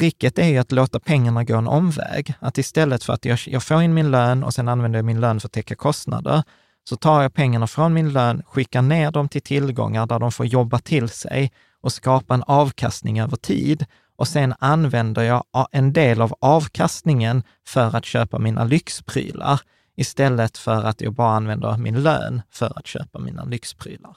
Tricket är ju att låta pengarna gå en omväg. Att istället för att jag, jag får in min lön och sen använder jag min lön för att täcka kostnader, så tar jag pengarna från min lön, skickar ner dem till tillgångar där de får jobba till sig och skapa en avkastning över tid. Och sen använder jag en del av avkastningen för att köpa mina lyxprylar, istället för att jag bara använder min lön för att köpa mina lyxprylar.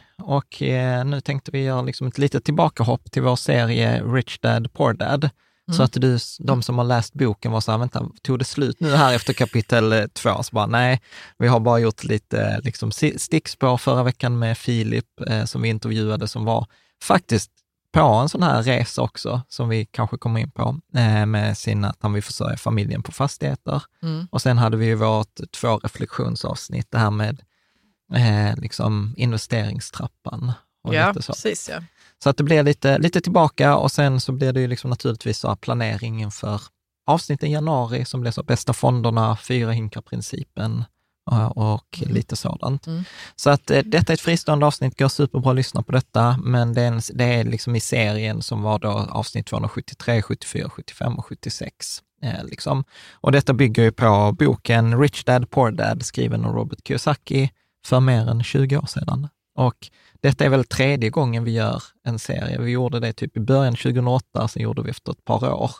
och eh, nu tänkte vi göra liksom ett litet tillbakahopp till vår serie Rich Dad Poor Dad. Så att du, de som har läst boken var så här, vänta, tog det slut nu här efter kapitel eh, två? Så bara, nej, vi har bara gjort lite eh, liksom, stickspår förra veckan med Filip eh, som vi intervjuade, som var faktiskt på en sån här resa också, som vi kanske kommer in på, eh, med sin, att han vill försörja familjen på fastigheter. Och sen hade vi ju vårt två reflektionsavsnitt, det här med eh, liksom investeringstrappan. Och Ja, lite så. precis ja. Så att det blir lite, lite tillbaka och sen så blir det ju liksom naturligtvis så planering inför avsnittet i januari som blir så bästa fonderna, fyra hinkar-principen och lite sådant. Mm. Så att eh, detta är ett fristående avsnitt, går superbra att lyssna på detta, men det är, en, det är liksom i serien som var då avsnitt 273, 74, 75 och 76. Eh, liksom. Och detta bygger ju på boken Rich Dad Poor Dad, skriven av Robert Kiyosaki för mer än 20 år sedan. Och detta är väl tredje gången vi gör en serie. Vi gjorde det typ i början 2008, sen gjorde vi efter ett par år.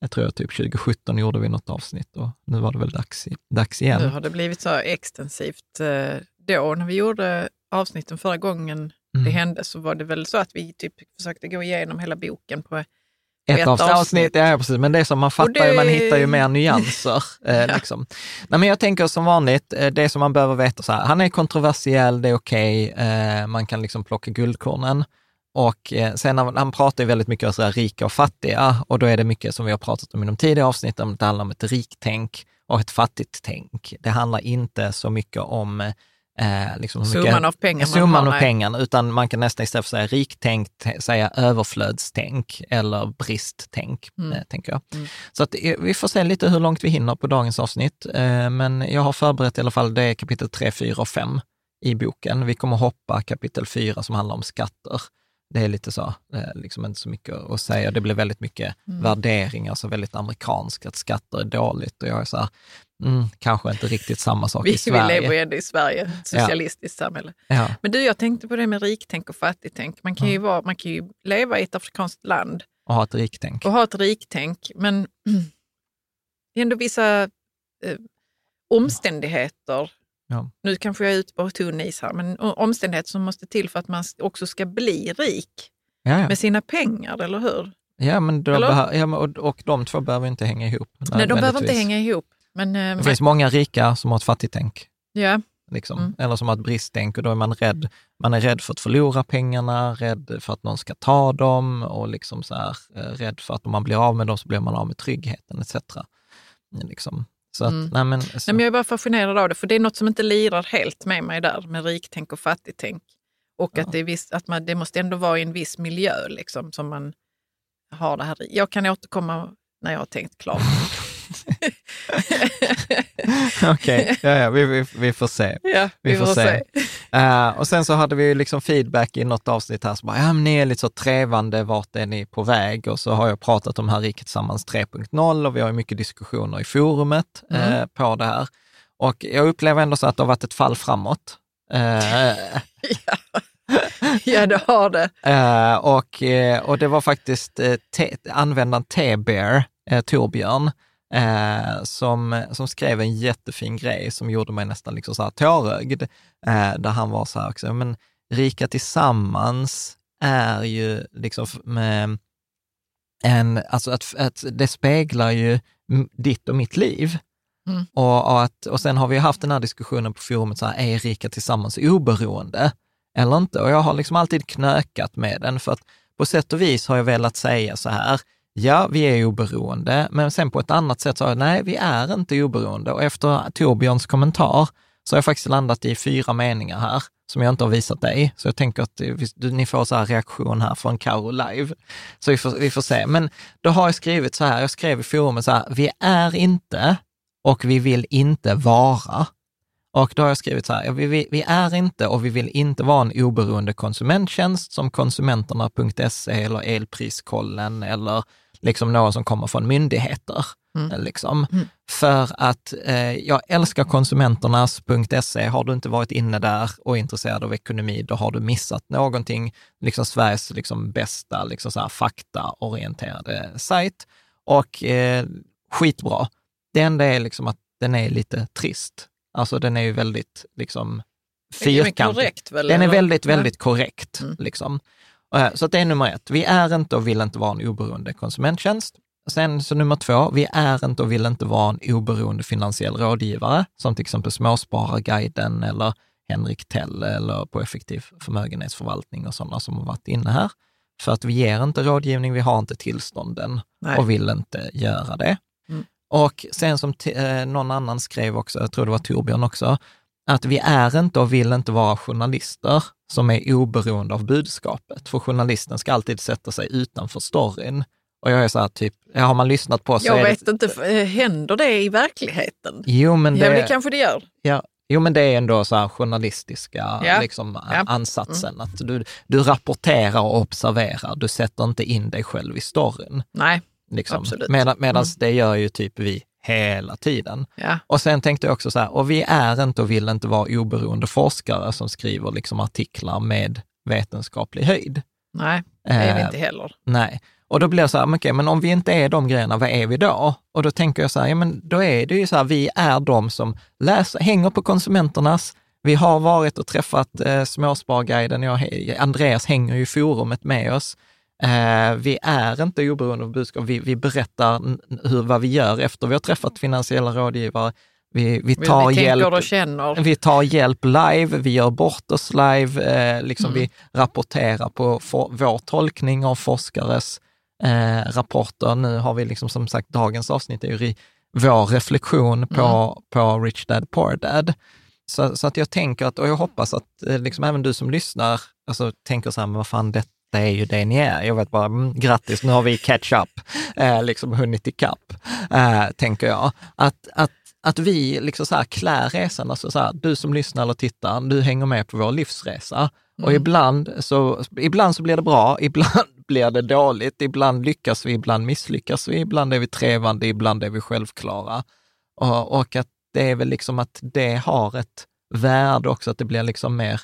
Jag tror att typ 2017 gjorde vi något avsnitt och nu var det väl dags, dags igen. Nu har det blivit så extensivt. eh, Då när vi gjorde avsnitten förra gången Mm. det hände så var det väl så att vi typ försökte gå igenom hela boken på ett ett avsnitt. avsnitt. Ja, precis. Men det är som man fattar, det- ju, man hittar ju mer nyanser. eh, Ja. liksom. Nej, men jag tänker som vanligt, eh, det som man behöver veta så här, han är kontroversiell, det är okej, eh, man kan liksom plocka guldkornen. Och eh, sen han, han pratar ju väldigt mycket om så här, rika och fattiga och då är det mycket som vi har pratat om i de tidigare avsnitten, det handlar om ett riktänk och ett fattigt tänk. Det handlar inte så mycket om eh, liksom hur mycket, Summan av pengar man Summan har, av pengarna, utan man kan nästan istället för att säga riktänk säga överflödstänk eller bristtänk, Mm. eh, tänker jag. Mm. Så att, eh, vi får se lite hur långt vi hinner på dagens avsnitt, eh, men jag har förberett i alla fall, det är kapitel 3, 4 och 5 i boken. Vi kommer hoppa kapitel 4 som handlar om skatter. Det är lite så, liksom inte så mycket att säga. Det blir väldigt mycket Mm. värderingar, så väldigt amerikanskt, att skatter är dåligt. Och jag är så här, mm, kanske inte riktigt samma sak Vi, i vi Sverige. lever ju ändå i Sverige, ett socialistiskt samhälle. Ja. Men du, jag tänkte på det med riktänk och fattigtänk. Man kan, ju, vara, man kan ju leva i ett afrikanskt land och ha ett riktänk. och ha ett riktänk, men det är ändå vissa eh, omständigheter. Ja. Nu kanske jag är ute på tunn is här, men omständigheter som måste till för att man också ska bli rik Ja, ja. med sina pengar, eller hur? ja, men ja, och, och de två behöver inte hänga ihop. Nej, de behöver inte hänga ihop. Men, eh, Det finns många rika som har ett fattigtänk. ja, Liksom. Mm. Eller som har ett bristtänk och då är man rädd. Man är rädd för att förlora pengarna, rädd för att någon ska ta dem och liksom så här, eh, rädd för att om man blir av med dem så blir man av med tryggheten etc. Liksom. Så att, Mm. nej men, så, Nej, men jag är bara fascinerad av det, för det är något som inte lirar helt med mig där, med riktänk och fattigtänk. Och Ja. att, det, är viss, att man, det måste ändå vara i en viss miljö liksom, som man har det här. Jag kan återkomma när jag har tänkt klart. Okej, ja, ja, vi, vi, vi får se. ja, Vi får se. Eh, och sen så hade vi liksom feedback i något avsnitt här, så bara, ja men ni är lite så trevande, vart är ni på väg? Och så har jag pratat om här Riket Tillsammans 3.0 och vi har ju mycket diskussioner i forumet Mm. eh, på det här. Och jag upplever ändå så att det har varit ett fall framåt. Eh, Ja, det har det. Eh, och, eh, och det var faktiskt eh, te, användaren T-Bear, eh, Torbjörn, eh, som, som skrev en jättefin grej som gjorde mig nästan liksom så här tårögd. Eh, där han var så här också, men Rika Tillsammans är ju liksom med en, alltså att, att det speglar ju ditt och mitt liv. Mm. Och, och, att, och sen har vi haft den här diskussionen på forumet, så här, är Rika Tillsammans oberoende eller inte? Och jag har liksom alltid knökat med den, för att på sätt och vis har jag velat säga så här, ja, vi är oberoende, men sen på ett annat sätt så jag, nej, vi är inte oberoende. Och efter Torbjörns kommentar så har jag faktiskt landat i fyra meningar här, som jag inte har visat dig. Så jag tänker att eh, ni får så här reaktion här från Karo live. Så vi får, vi får se. Men då har jag skrivit så här, jag skrev i forumet så här, vi är inte och vi vill inte vara. Och då har jag skrivit så här, vi, vi, vi är inte och vi vill inte vara en oberoende konsumenttjänst som konsumenterna.se eller Elpriskollen eller liksom någon som kommer från myndigheter. Mm. Liksom. För att eh, jag älskar konsumenternas.se. Har du inte varit inne där och är intresserad av ekonomi, då har du missat någonting. Liksom Sveriges liksom bästa liksom så här faktaorienterade sajt. Och eh, skitbra. Det enda är liksom att den är lite trist. Alltså den är ju väldigt liksom fyrkantig. Den är väldigt, väldigt korrekt. Mm. Liksom. Så det är nummer ett. Vi är inte och vill inte vara en oberoende konsumenttjänst. Sen så nummer två, vi är inte och vill inte vara en oberoende finansiell rådgivare, som till exempel Småspararguiden eller Henrik Tell eller på effektiv förmögenhetsförvaltning och sådana som har varit inne här. För att vi ger inte rådgivning, vi har inte tillstånden Nej. och vill inte göra det. Mm. Och sen som eh, någon annan skrev också, jag tror det var Torbjörn också, att vi är inte och vill inte vara journalister som är oberoende av budskapet. För journalisten ska alltid sätta sig utanför storyn. Och jag är så här typ, har man lyssnat på så Jag vet det... inte, f- händer det i verkligheten? Jo, men Ja, det, det kanske det gör. ja, jo, men det är ändå så här journalistiska Ja. liksom, Ja. Mm. ansatsen. Att du, du rapporterar och observerar, du sätter inte in dig själv i storyn. Nej, Liksom. Absolut. Medan Mm. det gör ju typ vi hela tiden. ja. Och sen tänkte jag också så här, och vi är inte och vill inte vara oberoende forskare som skriver liksom artiklar med vetenskaplig höjd. Nej, det är vi Eh, inte heller. Nej. Och då blir det så här, men okej, men om vi inte är de grejerna, vad är vi då? Och då tänker jag så här, ja men då är det ju så här, vi är de som läser, hänger på konsumenternas, vi har varit och träffat eh, Småsparguiden, jag, Andreas hänger ju i forumet med oss. Eh, vi är inte oberoende av budskap, vi, vi berättar hur, vad vi gör efter vi har träffat finansiella rådgivare. Vi, vi Vi, tar vi tänker hjälp. Vi tar hjälp live, vi gör bort oss live, eh, liksom Mm. vi rapporterar på for, vår tolkning av forskares eh, rapporter. Nu har vi liksom som sagt, dagens avsnitt är ju vår reflektion på, Mm. på Rich Dad Poor Dad. Så, så att jag tänker att, och jag hoppas att eh, liksom även du som lyssnar, alltså tänker så här, men vad fan, detta är ju det ni är. Jag vet bara, mm, grattis, nu har vi catch up, eh, liksom hunnit ikapp, eh, tänker jag. Att, att att vi liksom så här klär resan, alltså så här, du som lyssnar eller tittar, du hänger med på vår livsresa. Och ibland så, ibland så blir det bra, ibland blir det dåligt, ibland lyckas vi, ibland misslyckas vi, ibland är vi trevande, ibland är vi självklara. Och, och att det är väl liksom att det har ett värde också, att det blir liksom mer,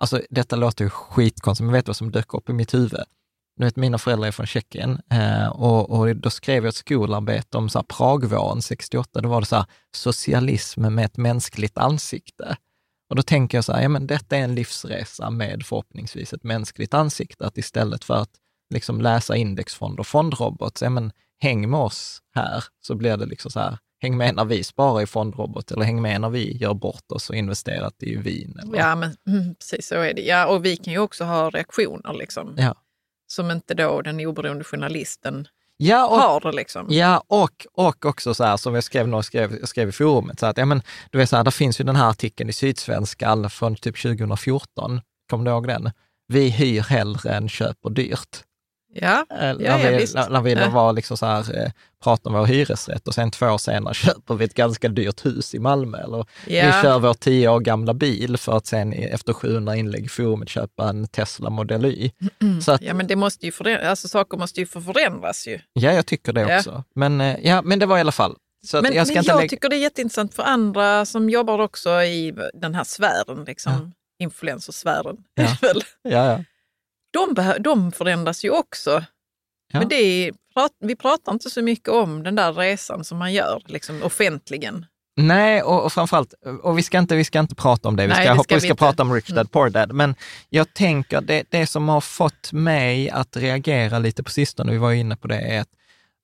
alltså detta låter ju skitkonstigt, men vet du vad som dök upp i mitt huvud? Du vet, mina föräldrar är från Tjeckien eh, och, och då skrev jag ett skolarbete om så här, Pragvåren 68. Då var det så här, socialism med ett mänskligt ansikte. Och då tänker jag så här, ja men detta är en livsresa med förhoppningsvis ett mänskligt ansikte. Att istället för att liksom läsa indexfond och fondrobot, ja men häng med oss här, så blir det liksom så här, häng med när vi sparar i fondrobot eller häng med när vi gör bort oss och investerat i vin. Eller, Ja, men mm, precis så är det. Ja, och vi kan ju också ha reaktioner liksom, ja. som inte då den oberoende journalisten Ja, och, har. Liksom. Ja, och, och också så här som jag skrev, jag skrev, jag skrev i forumet, så att, ja, men, du vet så här, det finns ju den här artikeln i Sydsvenskan från typ 2014, kommer du ihåg den? Vi hyr hellre än köper dyrt. Ja, Eh, ja, när, ja vi, visst. när, vi Ja. var liksom så här, eh, pratar om vår hyresrätt och sen två år senare köper vi ett ganska dyrt hus i Malmö. Eller vi Ja. kör vår tio år gamla bil för att sen efter 700 inlägg i forumet köpa en Tesla Model Y. Så att, Ja, men det måste ju förändras, alltså saker måste ju förändras ju. ja, jag tycker det Ja. också. Men, eh, ja, men det var i alla fall. Så Men jag men jag tycker det är jätteintressant för andra som jobbar också i den här sfären, liksom, influencersfären. Ja. är det väl. Ja, ja. De, de förändras ju också. Ja. Men det vi pratar inte så mycket om den där resan som man gör liksom, offentligen. Nej, och, och framförallt, och vi ska, inte, vi ska inte prata om det, vi Nej, ska, ska vi vi ska prata om Rich Dad Mm. Poor Dad. Men jag tänker, det, det som har fått mig att reagera lite på sistone, vi var inne på det, är att,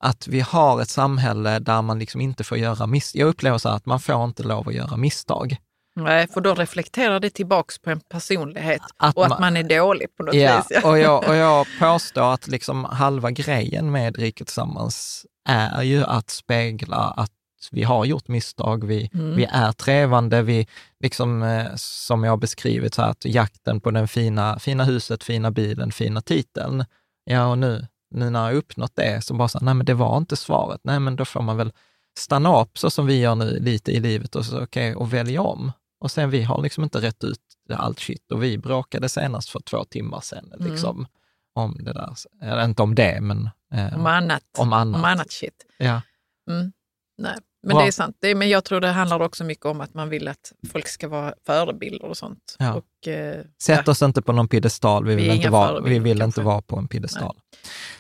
att vi har ett samhälle där man liksom inte får göra misstag. Jag upplever så här att man får inte lov att göra misstag. Nej, för då reflekterar det tillbaks på en personlighet Att och att man- man är dålig på något Ja, vis. Ja. och jag, och jag påstår att liksom halva grejen med Riket Tillsammans är ju att spegla att vi har gjort misstag, vi, Mm. vi är trevande, vi, liksom, eh, som jag har beskrivit, så här, att jakten på den fina, fina huset, fina bilen, fina titeln. Ja, och nu, nu när jag uppnått det, så bara så här, nej men det var inte svaret. Nej, men då får man väl stanna upp så som vi gör nu lite i livet och, så, okay, och välja om. Och sen vi har liksom inte rätt ut allt shit och vi bråkade senast för två timmar sedan Mm. liksom, om det där. Eller inte om det, men eh, Om annat. om annat. Om annat shit. Ja. Mm. Nej, men Bra. det är sant. Det men jag tror det handlar också mycket om att man vill att folk ska vara förebilder och sånt. Ja. Och, eh, Sätt oss inte på någon piedestal, vi Vi vill, inte vara, vi vill inte vara på en piedestal.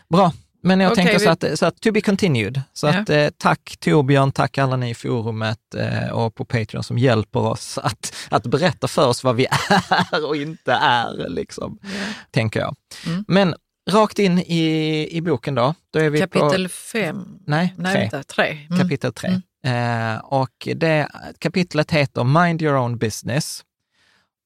Bra, men jag Okej, tänker så, att, så att to be continued. Så Ja. att, eh, tack Torbjörn, tack alla ni i forumet eh, och på Patreon som hjälper oss att, att berätta för oss vad vi är och inte är, liksom, tänker jag. Mm. Men rakt in i, i boken då. då är vi Kapitel på, fem. Nej, Nej, tre. vänta, tre. Mm. Kapitel 3. Eh, och det kapitlet heter Mind your own business.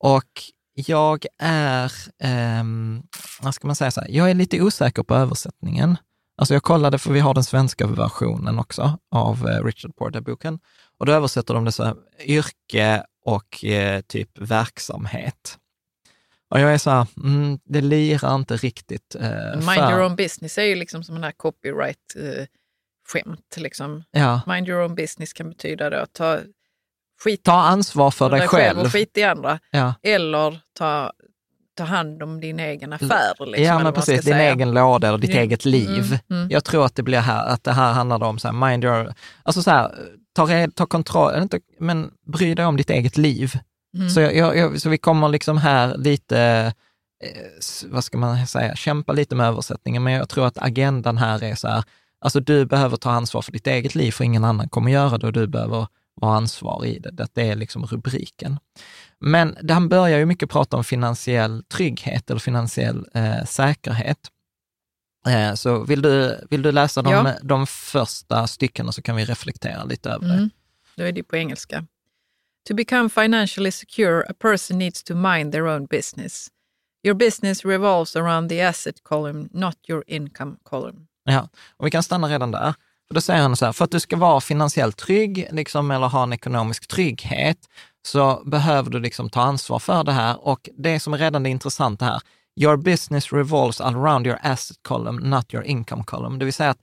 Och jag är, ehm, vad ska man säga så här, jag är lite osäker på översättningen. Alltså jag kollade, för vi har den svenska versionen också av eh, Richard Porter-boken. Och då översätter de det så här, yrke och eh, typ verksamhet. Och jag är så här, mm, det lirar inte riktigt. Eh, Mind för- your own business är ju liksom som en här copyright-skämt. liksom. Ja, Mind your own business kan betyda då, ta skit ta ansvar för dig själv. och skit i andra. Ja. Eller ta, ta hand om din egen affär. Liksom, ja, men precis. Din säga. egen låda eller ditt Mm, eget liv. mm, mm. Jag tror att det blir här, att det här handlar om så här, mind your, alltså så här, ta, red, ta kontroll, inte, men bry dig om ditt eget liv. Mm. Så, jag, jag, så vi kommer liksom här lite, eh, vad ska man säga, kämpa lite med översättningen, men jag tror att agendan här är så här, alltså du behöver ta ansvar för ditt eget liv, för ingen annan kommer göra det och du behöver vara ansvarig i det. Det är liksom rubriken. Men han börjar ju mycket prata om finansiell trygghet eller finansiell eh, säkerhet. Eh, så vill du, vill du läsa de, Ja. de första styckena så kan vi reflektera lite över det. Mm. Då är det på engelska. To become financially secure, a person needs to mind their own business. Your business revolves around the asset column, not your income column. Ja, och vi kan stanna redan där. För då säger han så här, för att du ska vara finansiellt trygg liksom, eller ha en ekonomisk trygghet, så behöver du liksom ta ansvar för det här. Och det som är redan det intressanta här, your business revolves around your asset column, not your income column. Det vill säga att,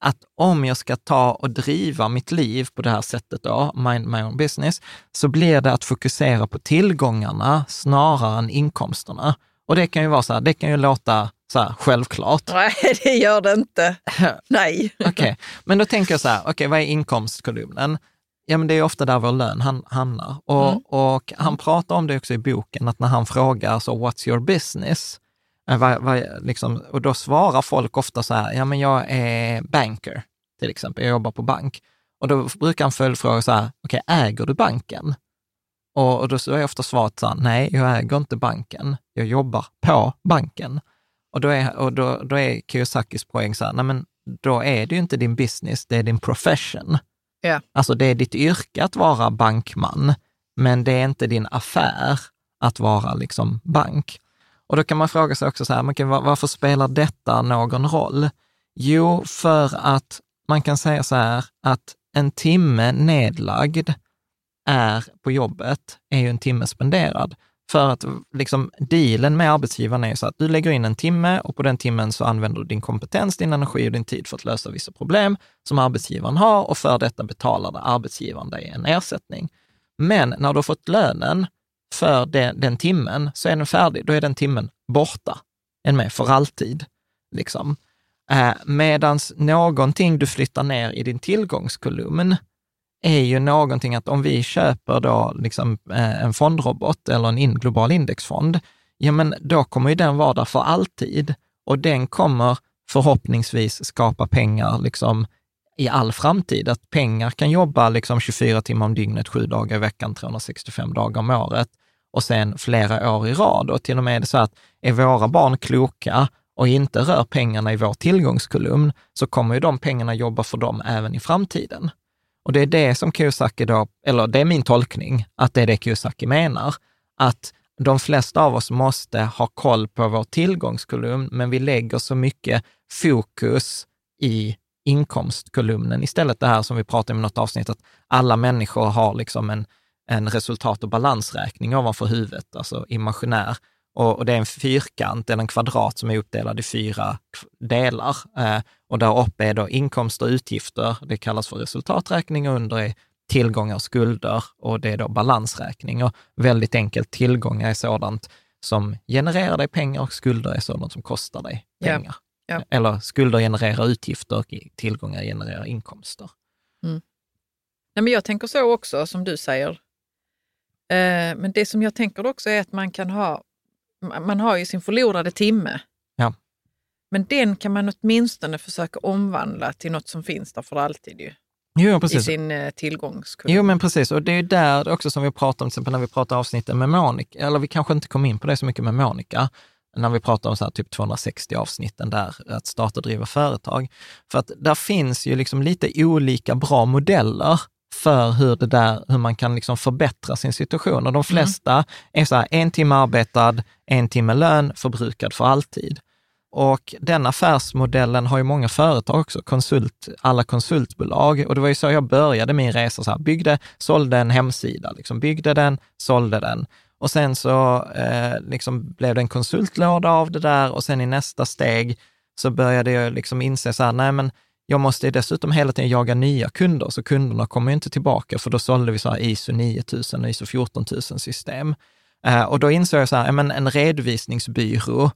att om jag ska ta och driva mitt liv på det här sättet då, mind my own business, så blir det att fokusera på tillgångarna snarare än inkomsterna. Och det kan ju vara så här, det kan ju låta så här självklart. Nej, det gör det inte. Nej. Okej, men då tänker jag så här, okej, vad är inkomstkolumnen? Ja, men det är ofta där vår lön han, hamnar. Och, Mm. och han pratar om det också i boken, att när han frågar så what's your business? Eh, vad, vad, liksom, och då svarar folk ofta så här, ja men jag är banker, till exempel, jag jobbar på bank. Och då brukar han följdfråga så här, okej, äger du banken? Och, och då så är ofta svaret så här, nej, jag äger inte banken, jag jobbar på banken. Och då är, och då, då är Kiyosakis poäng så här, nej men då är det ju inte din business, det är din profession. Ja. Alltså det är ditt yrke att vara bankman, men det är inte din affär att vara liksom bank. Och då kan man fråga sig också så här, men varför spelar detta någon roll? Jo, för att man kan säga så här att en timme nedlagd är på jobbet är ju en timme spenderad. För att liksom, dealen med arbetsgivaren är så att du lägger in en timme och på den timmen så använder du din kompetens, din energi och din tid för att lösa vissa problem som arbetsgivaren har och för detta betalar arbetsgivaren dig en ersättning. Men när du har fått lönen för den, den timmen så är den färdig, då är den timmen borta. En med för alltid. Liksom. Eh, någonting du flyttar ner i din tillgångskolumn är ju någonting att om vi köper då liksom eh, en fondrobot eller en in, global indexfond, ja men då kommer ju den vara där för alltid och den kommer förhoppningsvis skapa pengar liksom i all framtid. Att pengar kan jobba liksom 24 timmar om dygnet, sju dagar i veckan, 365 dagar om året och sen flera år i rad. Och till och med är det så att är våra barn kloka och inte rör pengarna i vår tillgångskolumn, så kommer ju de pengarna jobba för dem även i framtiden. Och det är det som Kiyosaki då, eller det är min tolkning, att det är det Kiyosaki menar, att de flesta av oss måste ha koll på vår tillgångskolumn, men vi lägger så mycket fokus i inkomstkolumnen istället. Det här som vi pratade om i något avsnitt, att alla människor har liksom en, en resultat och balansräkning ovanför huvudet, alltså imaginär. Och, och, det är en fyrkant eller en kvadrat som är uppdelad i fyra delar. Eh, och där uppe är då inkomster och utgifter, det kallas för resultaträkning och under är tillgångar och skulder och det är då balansräkning. Och väldigt enkelt, tillgångar är sådant som genererar dig pengar och skulder är sådant som kostar dig pengar. Ja. Ja. Eller skulder genererar utgifter och tillgångar genererar inkomster. Mm. Nej, men jag tänker så också, som du säger. Eh, men det som jag tänker också är att man kan ha man har ju sin förlorade timme. Men den kan man åtminstone försöka omvandla till något som finns där för alltid ju. Jo, precis. I sin eh, tillgångskurva. Jo, men precis. Och det är där också som vi pratar om, till exempel när vi pratar avsnitten med Monica, eller vi kanske inte kom in på det så mycket med Monica, när vi pratar om så här typ 260 avsnitten där, att starta och driva företag. För att där finns ju liksom lite olika bra modeller för hur, det där, hur man kan liksom förbättra sin situation. Och de mm. flesta mm. är så här, en timme arbetad, en timme lön, förbrukad för alltid. Och den affärsmodellen har ju många företag också, konsult, alla konsultbolag. Och det var ju så jag började min resa, så här, byggde, sålde en hemsida, liksom byggde den, sålde den. Och sen så eh, liksom blev det en konsultlåda av det där och sen i nästa steg så började jag liksom inse så här, nej men jag måste dessutom hela tiden jaga nya kunder, så kunderna kommer inte tillbaka, för då sålde vi så här ISO 9000 och ISO 14000 system. Eh, och då insåg jag så här, men en redovisningsbyrå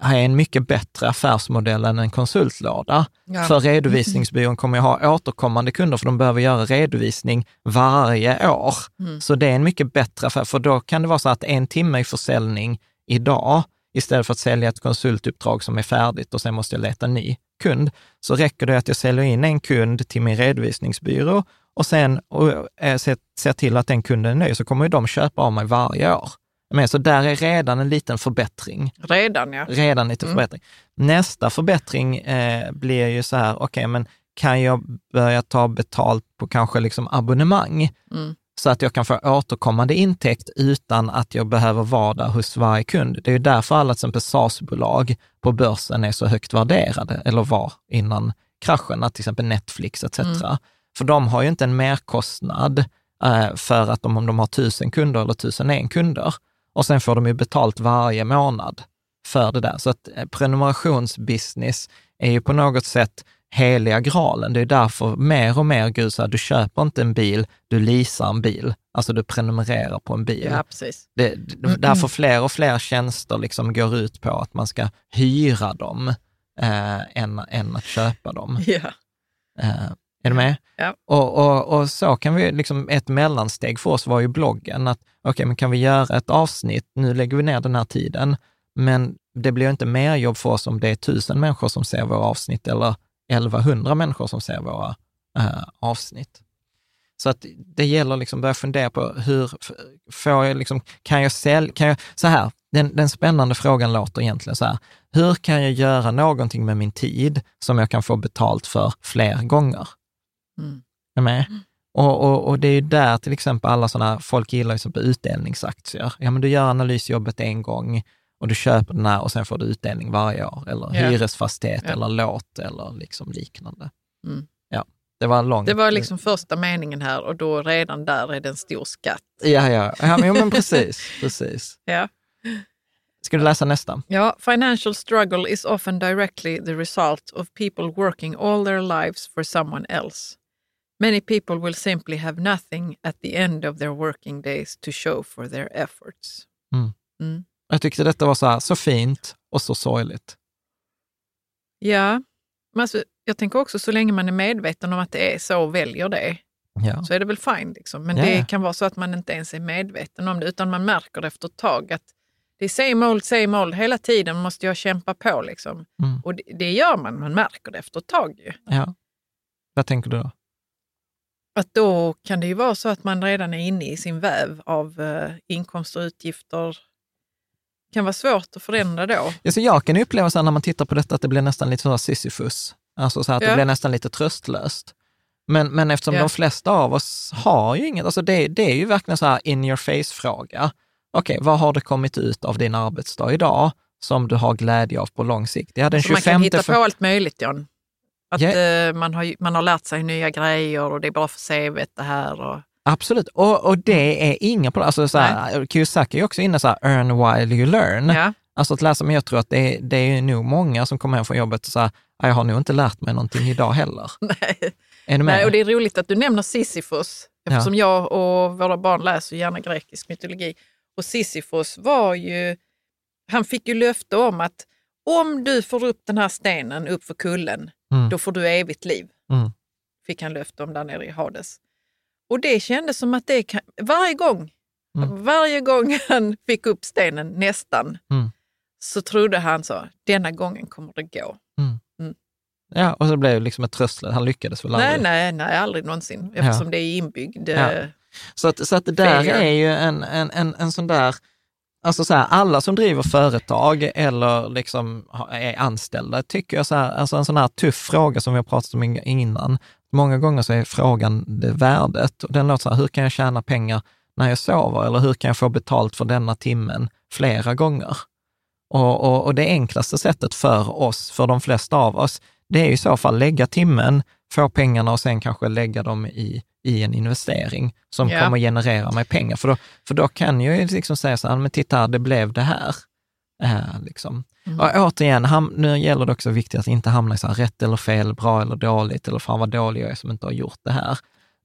är en mycket bättre affärsmodell än en konsultlåda. Ja. För redovisningsbyrån kommer ju ha återkommande kunder, för de behöver göra redovisning varje år. Mm. Så det är en mycket bättre affär, för då kan det vara så att en timme i försäljning idag, istället för att sälja ett konsultuppdrag som är färdigt och sen måste jag leta ny, kund, så räcker det att jag säljer in en kund till min redovisningsbyrå och sen och, äh, ser, till att den kunden är nöjd, så kommer de köpa av mig varje år. Men så där är redan en liten förbättring. Redan ja. Redan lite mm. förbättring. Nästa förbättring eh, blir ju så här, okej, okay, men kan jag börja ta betalt på kanske liksom abonnemang? Mm så att jag kan få återkommande intäkt utan att jag behöver vara där hos varje kund. Det är ju därför alla till exempel SaaS-bolag på börsen är så högt värderade, eller var innan kraschen, till exempel Netflix etc. Mm. För de har ju inte en merkostnad eh, för att de, om de har tusen kunder eller tusen en kunder. Och sen får de ju betalt varje månad för det där. Så att eh, prenumerationsbusiness är ju på något sätt heliga graalen. Det är därför mer och mer Gud säger, du köper inte en bil, du leasar en bil. Alltså du prenumererar på en bil. Ja, precis. Det, mm. Därför fler och fler tjänster liksom går ut på att man ska hyra dem eh, än, än att köpa dem. Ja. Eh, är du med? Ja. Och, och, och så kan vi, liksom ett mellansteg för oss var ju bloggen, att okej, okay, men kan vi göra ett avsnitt, nu lägger vi ner den här tiden, men det blir inte mer jobb för oss om det är tusen människor som ser våra avsnitt eller 1100 människor som ser våra äh, avsnitt. Så att det gäller liksom att börja fundera på hur får jag liksom, kan jag sälja, kan jag, så här, den, den spännande frågan låter egentligen så här, hur kan jag göra någonting med min tid som jag kan få betalt för fler gånger? Mm. Med? Mm. Och, och, och, det är ju där till exempel alla sådana, folk gillar ju som utdelningsaktier. Ja, men du gör analysjobbet en gång och du köper den här och sen får du utdelning varje år, eller yeah. hyresfastighet yeah. eller låt eller liksom liknande. Mm. Ja. det var långt. Det var liksom första meningen här och då redan där är det en stor skatt. Ja, ja, ja men, men precis, precis. Ja. Ska du läsa nästa? Ja, financial struggle is often directly the result of people working all their lives for someone else. Many people will simply have nothing at the end of their working days to show for their efforts. Mm. Mm. Jag tyckte detta var så, här, så fint och så sorgligt. Ja, men alltså, jag tänker också så länge man är medveten om att det är så och väljer det, Ja. så är det väl fine. Liksom. Men Ja, det kan vara så att man inte ens är medveten om det, utan man märker det efter ett tag att det är same old, same old. Hela tiden måste jag kämpa på. Liksom. Mm. Och det, det gör man, man märker det efter ett tag. Ju. ja. Vad tänker du då? Att då kan det ju vara så att man redan är inne i sin väv av eh, inkomster och utgifter. Det kan vara svårt att förändra då. Ja, så jag kan uppleva så här, när man tittar på detta att det blir nästan lite så Sisyfos. Alltså så att det Ja. blir nästan lite tröstlöst. Men, men eftersom Ja. de flesta av oss har ju inget, alltså det, det är ju verkligen så här in your face-fråga. Okej, vad har det kommit ut av din arbetsdag idag som du har glädje av på lång sikt? Ja, den Så man 25 kan hitta för- på allt möjligt, John. Att Ja. eh, man, har, man har lärt sig nya grejer och det är bra för CVt det här. Och, Absolut, och, och det är inga problem. Alltså så här, Kiyosaki är också inne så här, earn while you learn. ja. Alltså att läsa, men jag tror att det är, det är nog många som kommer hem från jobbet och säger, jag har nog inte lärt mig någonting idag heller. Nej. Är du med? Nej, och det är roligt att du nämner Sisyfos, eftersom jag och våra barn läser gärna grekisk mytologi. Och Sisyfos var ju, han fick ju löfte om att om du får upp den här stenen upp för kullen, Mm. då får du evigt liv. Mm. Fick han löfte om där nere i Hades. Och det kändes som att det kan, varje gång, Mm. varje gång han fick upp stenen, nästan, Mm. så trodde han så, denna gången kommer det gå. Ja, och så blev det liksom ett tröstlöst, han lyckades väl Nej, aldrig. nej, nej, aldrig någonsin, eftersom det är inbyggd. Ja. eh, Så, att, så att det där är ju en, en, en, en sån där, alltså så här, alla som driver företag eller liksom är anställda, tycker jag så här, alltså en sån här tuff fråga som vi har pratat om innan. Många gånger så är frågan det värdet. Och Den låter så här, hur kan jag tjäna pengar när jag sover? Eller hur kan jag få betalt för denna timmen flera gånger? Och, och, och det enklaste sättet för oss, för de flesta av oss, det är i så fall lägga timmen, få pengarna och sen kanske lägga dem i, i en investering som Ja. kommer generera mig pengar. För då, för då kan jag ju liksom säga så här, men titta här, det blev det här. Äh, liksom. Mm. Och återigen, ham, nu gäller det också viktigt att inte hamna i så här, rätt eller fel, bra eller dåligt, eller fan vad dålig jag är som inte har gjort det här.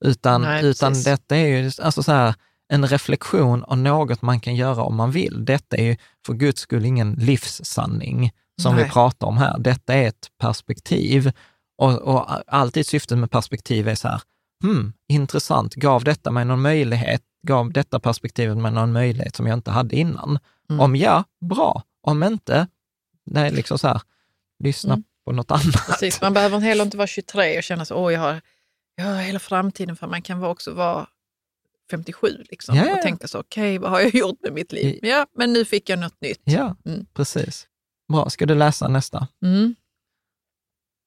Utan, Nej, utan precis. detta är ju alltså så här, en reflektion och något man kan göra om man vill. Detta är ju för guds skull ingen livssanning som vi Nej. pratar om här. Detta är ett perspektiv och, och alltid syftet med perspektiv är så här, hmm, intressant, gav detta mig någon möjlighet, gav detta perspektivet mig någon möjlighet som jag inte hade innan? Mm. Om ja, bra. Om inte, det är liksom så här, lyssna Mm. på något annat. Precis, man behöver heller inte vara 23 och känna så, åh, jag har, jag har hela framtiden för man kan också vara 57 liksom, Ja, och tänka så, okej, vad har jag gjort med mitt liv? Ja, men nu fick jag något nytt. Ja, Mm. precis. Bra, ska du läsa nästa? Mm.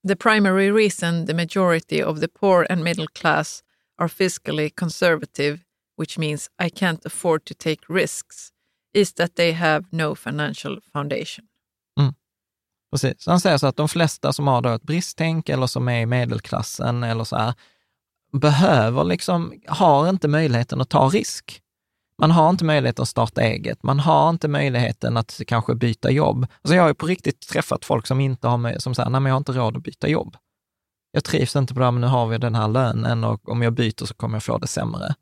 The primary reason the majority of the poor and middle class are fiscally conservative, which means I can't afford to take risks, is that they have no financial foundation. Mm. Precis. Han säger så att de flesta som har då ett bristtänk eller som är i medelklassen eller så här, behöver liksom, har inte möjligheten att ta risk. Man har inte möjligheten att starta eget. Man har inte möjligheten att kanske byta jobb. Alltså jag har ju på riktigt träffat folk som inte har möjlighet, som säger, nej men jag har inte råd att byta jobb. Jag trivs inte på det här, men nu har vi den här lönen och om jag byter så kommer jag få det sämre.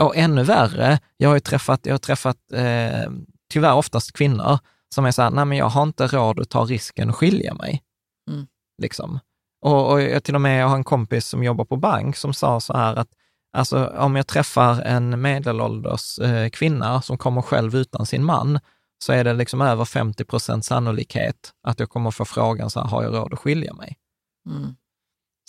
Och ännu värre, jag har ju träffat, jag har träffat eh, tyvärr oftast kvinnor som är så här, nej men jag har inte råd att ta risken att skilja mig. Mm. Liksom. Och, och jag till och med jag har en kompis som jobbar på bank som sa så här att alltså, om jag träffar en medelålders eh, kvinna som kommer själv utan sin man, så är det liksom över 50 procent sannolikhet att jag kommer få frågan så här, har jag råd att skilja mig? Mm.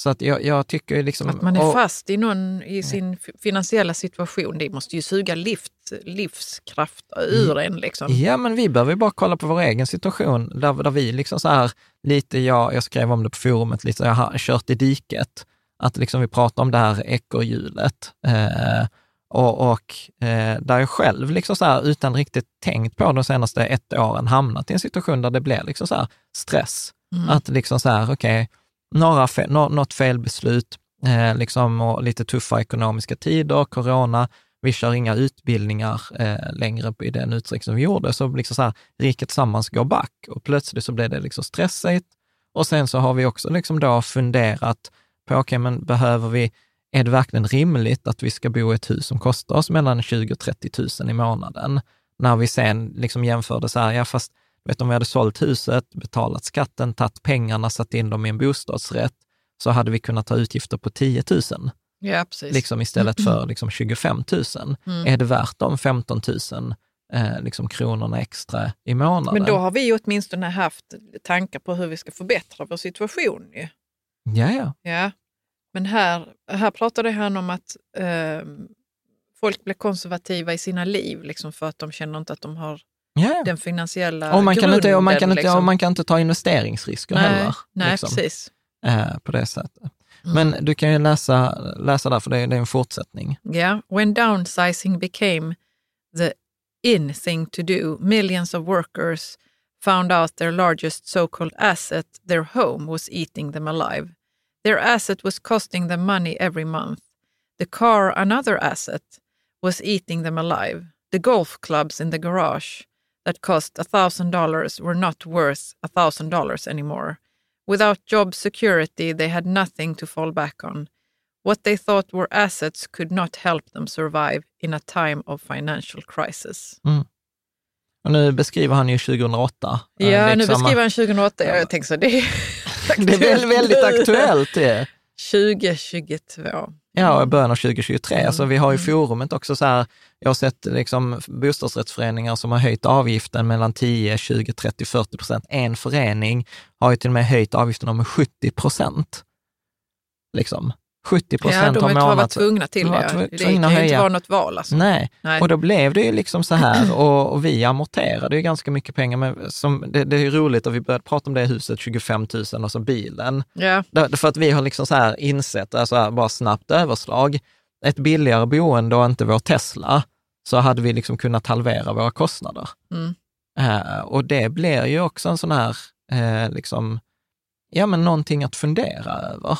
Så att jag, jag tycker liksom... Att man är och- fast i någon i sin finansiella situation, det måste ju suga lift, livskraft ur en. Liksom. Ja, men vi behöver ju bara kolla på vår egen situation, där, där vi liksom så här, lite, jag, jag skrev om det på forumet, lite, jag har kört i diket, att liksom vi pratar om det här ekorrhjulet. Eh, och och eh, där jag själv, liksom så här, utan riktigt tänkt på de senaste ett åren, hamnat i en situation där det blir liksom så här stress. Mm. Att liksom så här, okej, några fe, nå, något felbeslut, eh, liksom, och lite tuffa ekonomiska tider, corona, vi kör inga utbildningar eh, längre i den utsträckning som vi gjorde. Så liksom så här, riket tillsammans går back och plötsligt så blev det liksom stressigt. Och sen så har vi också liksom då funderat på, okej, okay, men behöver vi, är det verkligen rimligt att vi ska bo i ett hus som kostar oss mellan 20 och 30 000 i månaden? När vi sen liksom jämförde så här, ja fast vet, om vi hade sålt huset, betalat skatten, tagit pengarna, satt in dem i en bostadsrätt, så hade vi kunnat ta utgifter på 10 000. Ja, precis. Liksom istället för liksom 25 000. Mm. Är det värt de 15 000 eh, liksom kronorna extra i månaden? Men då har vi åtminstone haft tankar på hur vi ska förbättra vår situation. Ju. Ja, ja. ja. Men här, här pratade han om att eh, folk blir konservativa i sina liv liksom för att de känner inte att de har ja. den finansiella och man grunden. Kan inte, och, man kan inte, liksom. och man kan inte ta investeringsrisker nej, heller. Nej, liksom, precis. Eh, på det sättet. Mm. Men du kan ju läsa, läsa där, för det, det är en fortsättning. Yeah, when downsizing became the in thing to do, millions of workers found out their largest so-called asset, their home, was eating them alive. Their asset was costing them money every month. The car, another asset, was eating them alive. The golf clubs in the garage that cost a thousand dollars were not worth a thousand dollars anymore. Without job security, they had nothing to fall back on. What they thought were assets could not help them survive in a time of financial crisis. Mm. Och nu beskriver han ju 2008. Ja, liksom, nu beskriver han 2008. Ja. Jag tänker så, det är, det är väldigt, väldigt aktuellt. Det. 2022. Ja, i början av 2023. Mm. Alltså, vi har ju mm. forumet också så här, jag har sett liksom bostadsrättsföreningar som har höjt avgiften mellan 10, 20, 30, 40 procent. En förening har ju till och med höjt avgiften med 70 procent. Liksom. 70 procent ja, har månat... varit tvungna till det. Tvungna det kan ju inte vara något val. Alltså. Nej. Nej. och då blev det ju liksom så här och, och vi amorterade ju ganska mycket pengar. Men som, det, det är ju roligt att vi började prata om det huset, 25 000 och så bilen. Ja. För att vi har liksom så här insett, alltså här, bara snabbt överslag, ett billigare boende och inte vår Tesla, så hade vi liksom kunnat halvera våra kostnader. Mm. Uh, och det blir ju också en sån här, uh, liksom, ja men någonting att fundera över.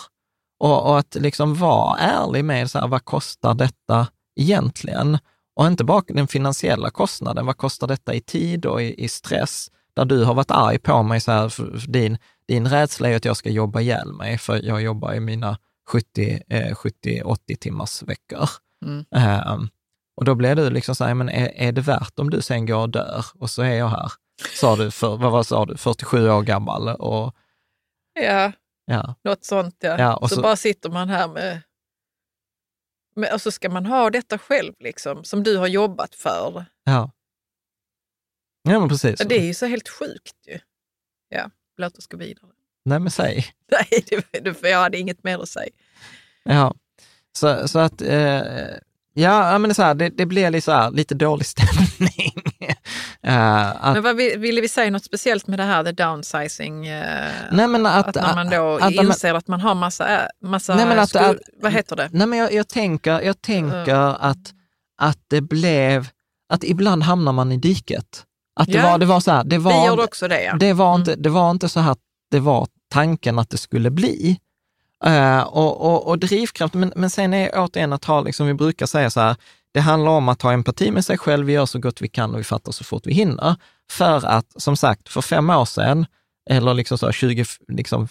Och, och, att liksom vara ärlig med så här, vad kostar detta egentligen? Och inte bara den finansiella kostnaden, vad kostar detta i tid och i, i stress? Där du har varit arg på mig, så här, din, din rädsla är att jag ska jobba ihjäl mig, för jag jobbar i mina 70-80 eh, timmars veckor. Mm. Um, och då blir du liksom så här, men är, är det värt om du sen går och dör och så är jag här, sa du, för, vad, vad sa du, 47 år gammal och Ja, Ja. Något sånt ja. ja så, så, bara sitter man här med, med... Och så ska man ha detta själv, liksom, som du har jobbat för. Ja. Ja, men precis. Det är ju så helt sjukt ju. Ja, låt oss gå vidare. Nej, men säg. Nej, det, jag hade inget mer att säga. Ja, så, så att eh, Ja, men så här, det, det blir lite, så här, lite dålig stämning. uh, att, men vad, ville vi säga något speciellt med det här, the downsizing? Uh, nej, men att, att när man då att, inser att, att man har massa, massa nej, men att, skor, vad heter det? Nej, men jag, jag tänker, jag tänker uh. att, att det blev, att ibland hamnar man i diket. Att det, ja. var, det var så här, det var, vi också det. Ja. Det, var inte, mm. det var inte så här, det var tanken att det skulle bli. Uh, och, och, och drivkraft, men, men sen är återigen att ha, liksom vi brukar säga så här, det handlar om att ha empati med sig själv, vi gör så gott vi kan och vi fattar så fort vi hinner. För att, som sagt, för fem år sedan, eller liksom så 2016 liksom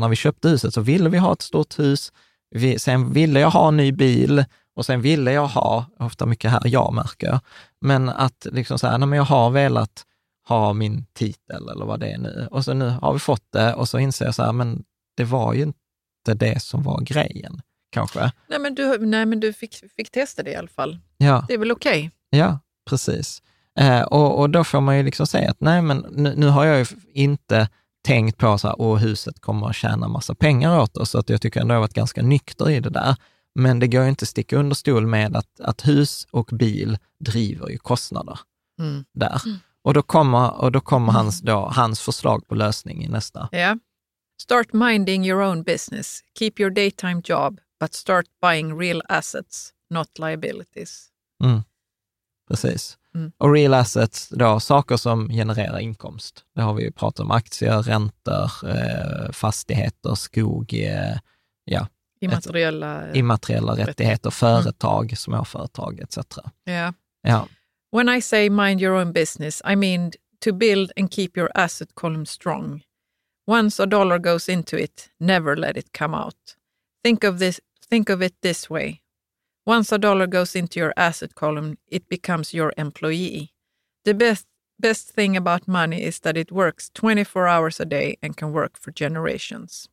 när vi köpte huset, så ville vi ha ett stort hus. Vi, sen ville jag ha en ny bil och sen ville jag ha, ofta mycket här jag märker jag, men att liksom så här, nej, men jag har velat ha min titel eller vad det är nu. Och så nu har vi fått det och så inser jag så här, men det var ju inte det som var grejen, kanske. Nej, men du, nej, men du fick, fick testa det i alla fall. Ja. Det är väl okej? Okay? Ja, precis. Eh, och, och då får man ju liksom säga att nej, men nu, nu har jag ju inte tänkt på så här, åh, huset kommer att tjäna massa pengar åt oss, så att jag tycker ändå jag har varit ganska nykter i det där. Men det går ju inte att sticka under stol med att, att hus och bil driver ju kostnader mm. där. Mm. Och då kommer, och då kommer hans, då, hans förslag på lösning i nästa. Ja. Start minding your own business. Keep your daytime job, but start buying real assets, not liabilities. Mm. Precis. Mm. Och real assets, då, saker som genererar inkomst. Det har vi ju pratat om, aktier, räntor, eh, fastigheter, skog, eh, ja. Immateriella... immateriella rättigheter, företag, småföretag etc. yeah. Ja. When I say mind your own business, I mean to build and keep your asset column strong. Once a dollar goes into it, never let it come out. Think of this think of it this way. Once a dollar goes into your asset column, it becomes your employee. The best best thing about money is that it works 24 hours a day and can work for generations.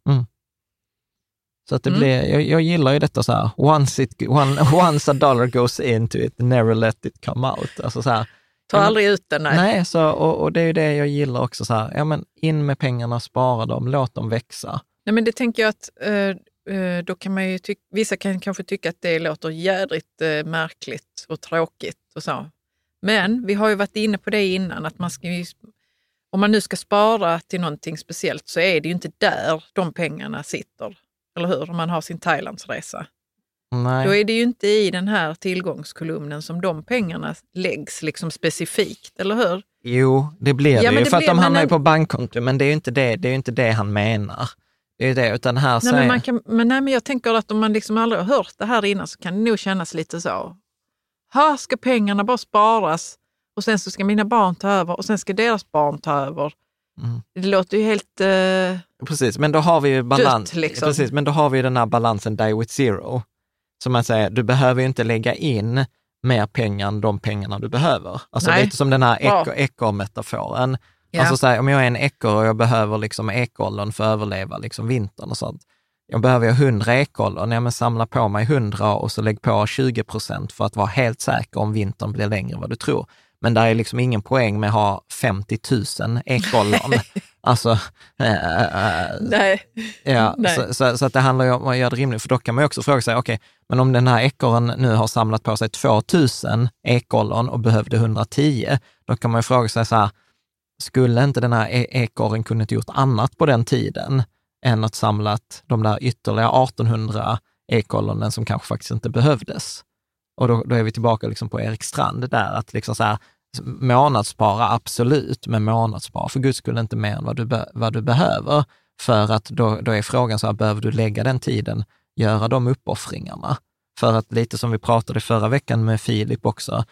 Så att det Mm. blir, jag, jag gillar ju detta så här, once, it, one, once a dollar goes into it, never let it come out. Alltså så här, Ta aldrig ut den. Nej. nej, så, och, och det är ju det jag gillar också, så här, ja men in med pengarna, spara dem, låt dem växa. Nej, men det tänker jag att eh, då kan man ju tyck- vissa kan kanske tycka att det låter jädrigt eh, märkligt och tråkigt och så. Men vi har ju varit inne på det innan, att man ska ju, om man nu ska spara till någonting speciellt så är det ju inte där de pengarna sitter. Eller hur? Om man har sin Thailandsresa. Nej. Då är det ju inte i den här tillgångskolumnen som de pengarna läggs liksom specifikt, eller hur? Jo, det blir Ja, det men ju, det för att blir- de hamnar ju på bankkonto, men det är ju inte det, det, är inte det han menar. Det är det, utan här Nej, säger... men, man kan, men, nej, men jag tänker att om man liksom aldrig har hört det här innan så kan det nog kännas lite så. Här ska pengarna bara sparas och sen så ska mina barn ta över och sen ska deras barn ta över. Mm. Det låter ju helt... Eh, Precis, men då har vi ju balans, Dött, liksom. precis, men då har vi den här balansen die with zero. Som man säger, du behöver ju inte lägga in mer pengar än de pengarna du behöver. Alltså Nej. lite som den här Bra. Ja. Alltså så här, om jag är en ekorre och jag behöver liksom ekollon för att överleva liksom vintern och sånt. Jag behöver ju 100 ekollon, ja men samla på mig 100 och så lägg på 20 procent för att vara helt säker om vintern blir längre än vad du tror. Men där är liksom ingen poäng med att ha 50 000 ekollon. alltså, äh, äh, nej. Ja, Nej. så, så, så att det handlar ju om att göra det rimligt, för då kan man ju också fråga sig, okej, men om den här ekorren nu har samlat på sig 2000 ekollon och behövde 110, då kan man ju fråga sig så här, skulle inte den här e- ekorren kunnat gjort annat på den tiden än att samlat de där ytterligare 1800 ekollonen som kanske faktiskt inte behövdes? Och då, då är vi tillbaka liksom på Erik Strand där, att liksom så här, månadsspara absolut, men månadsspara för guds skull inte mer än vad du, be, vad du behöver. För att då, då är frågan så här, behöver du lägga den tiden, göra de uppoffringarna? För att lite som vi pratade förra veckan med Filip också,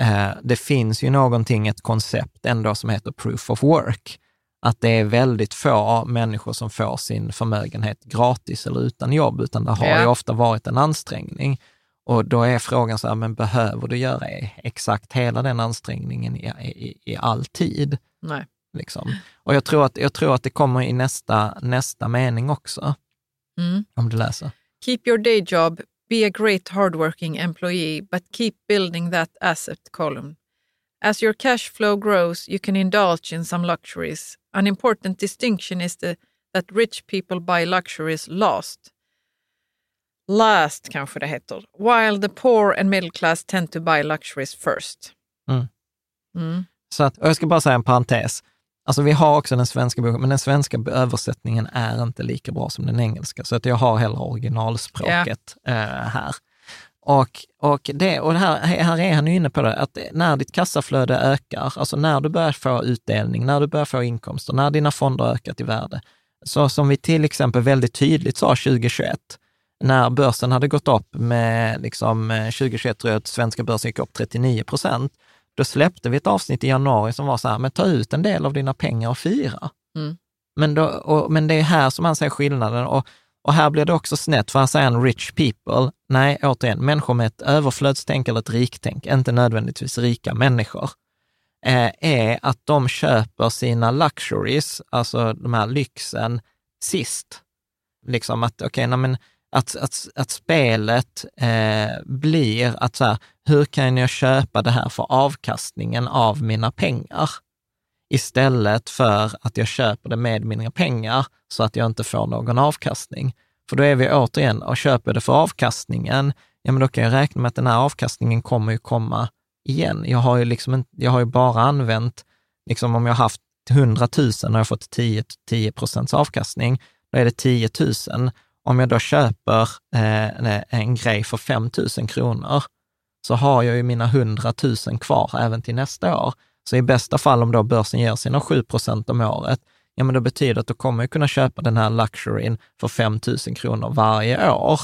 eh, det finns ju någonting, ett koncept ändå som heter proof of work. Att det är väldigt få människor som får sin förmögenhet gratis eller utan jobb, utan det har Ja. ju ofta varit en ansträngning. Och då är frågan så här, men behöver du göra exakt hela den ansträngningen i, i, i all tid? nej. Liksom. Och jag tror, att, jag tror att det kommer i nästa, nästa mening också, Mm. om du läser. Keep your day job, be a great hardworking employee, but keep building that asset column. As your cash flow grows, you can indulge in some luxuries. An important distinction is the, that rich people buy luxuries last. Last kanske det heter. While the poor and middle class tend to buy luxuries first. Mm. Mm. Så att, jag ska bara säga en parentes. Alltså vi har också den svenska boken, men den svenska översättningen är inte lika bra som den engelska, så att jag har hellre originalspråket eh, här. Och, och, det, och det här, här är han ju inne på det, att när ditt kassaflöde ökar, alltså när du börjar få utdelning, när du börjar få inkomster, när dina fonder har ökat i värde, så som vi till exempel väldigt tydligt sa 2021, när börsen hade gått upp med, liksom, eh, 2021 tror jag att svenska börsen gick upp 39 procent, då släppte vi ett avsnitt i januari som var så här, men ta ut en del av dina pengar och fira. Mm. Men, då, och, men det är här som han säger skillnaden. Och, och här blir det också snett, för han säger en rich people. Nej, återigen, människor med ett överflödstänk eller ett riktänk, inte nödvändigtvis rika människor, eh, är att de köper sina luxuries, alltså de här lyxen, sist. Liksom att, okej, okay, men att, att, att spelet eh, blir att så här, hur kan jag köpa det här för avkastningen av mina pengar? Istället för att jag köper det med mina pengar så att jag inte får någon avkastning. För då är vi återigen, och köper det för avkastningen, ja men då kan jag räkna med att den här avkastningen kommer ju komma igen. Jag har ju, liksom jag har ju bara använt, liksom om jag har haft 100 000 och jag fått 10, 10 procents avkastning, då är det 10 000 om jag då köper eh, en grej för 5 000 kronor, så har jag ju mina 100 000 kvar även till nästa år. Så i bästa fall om då börsen ger sina 7 procent om året, ja men då betyder det att du kommer jag kunna köpa den här luxuryn för 5 000 kronor varje år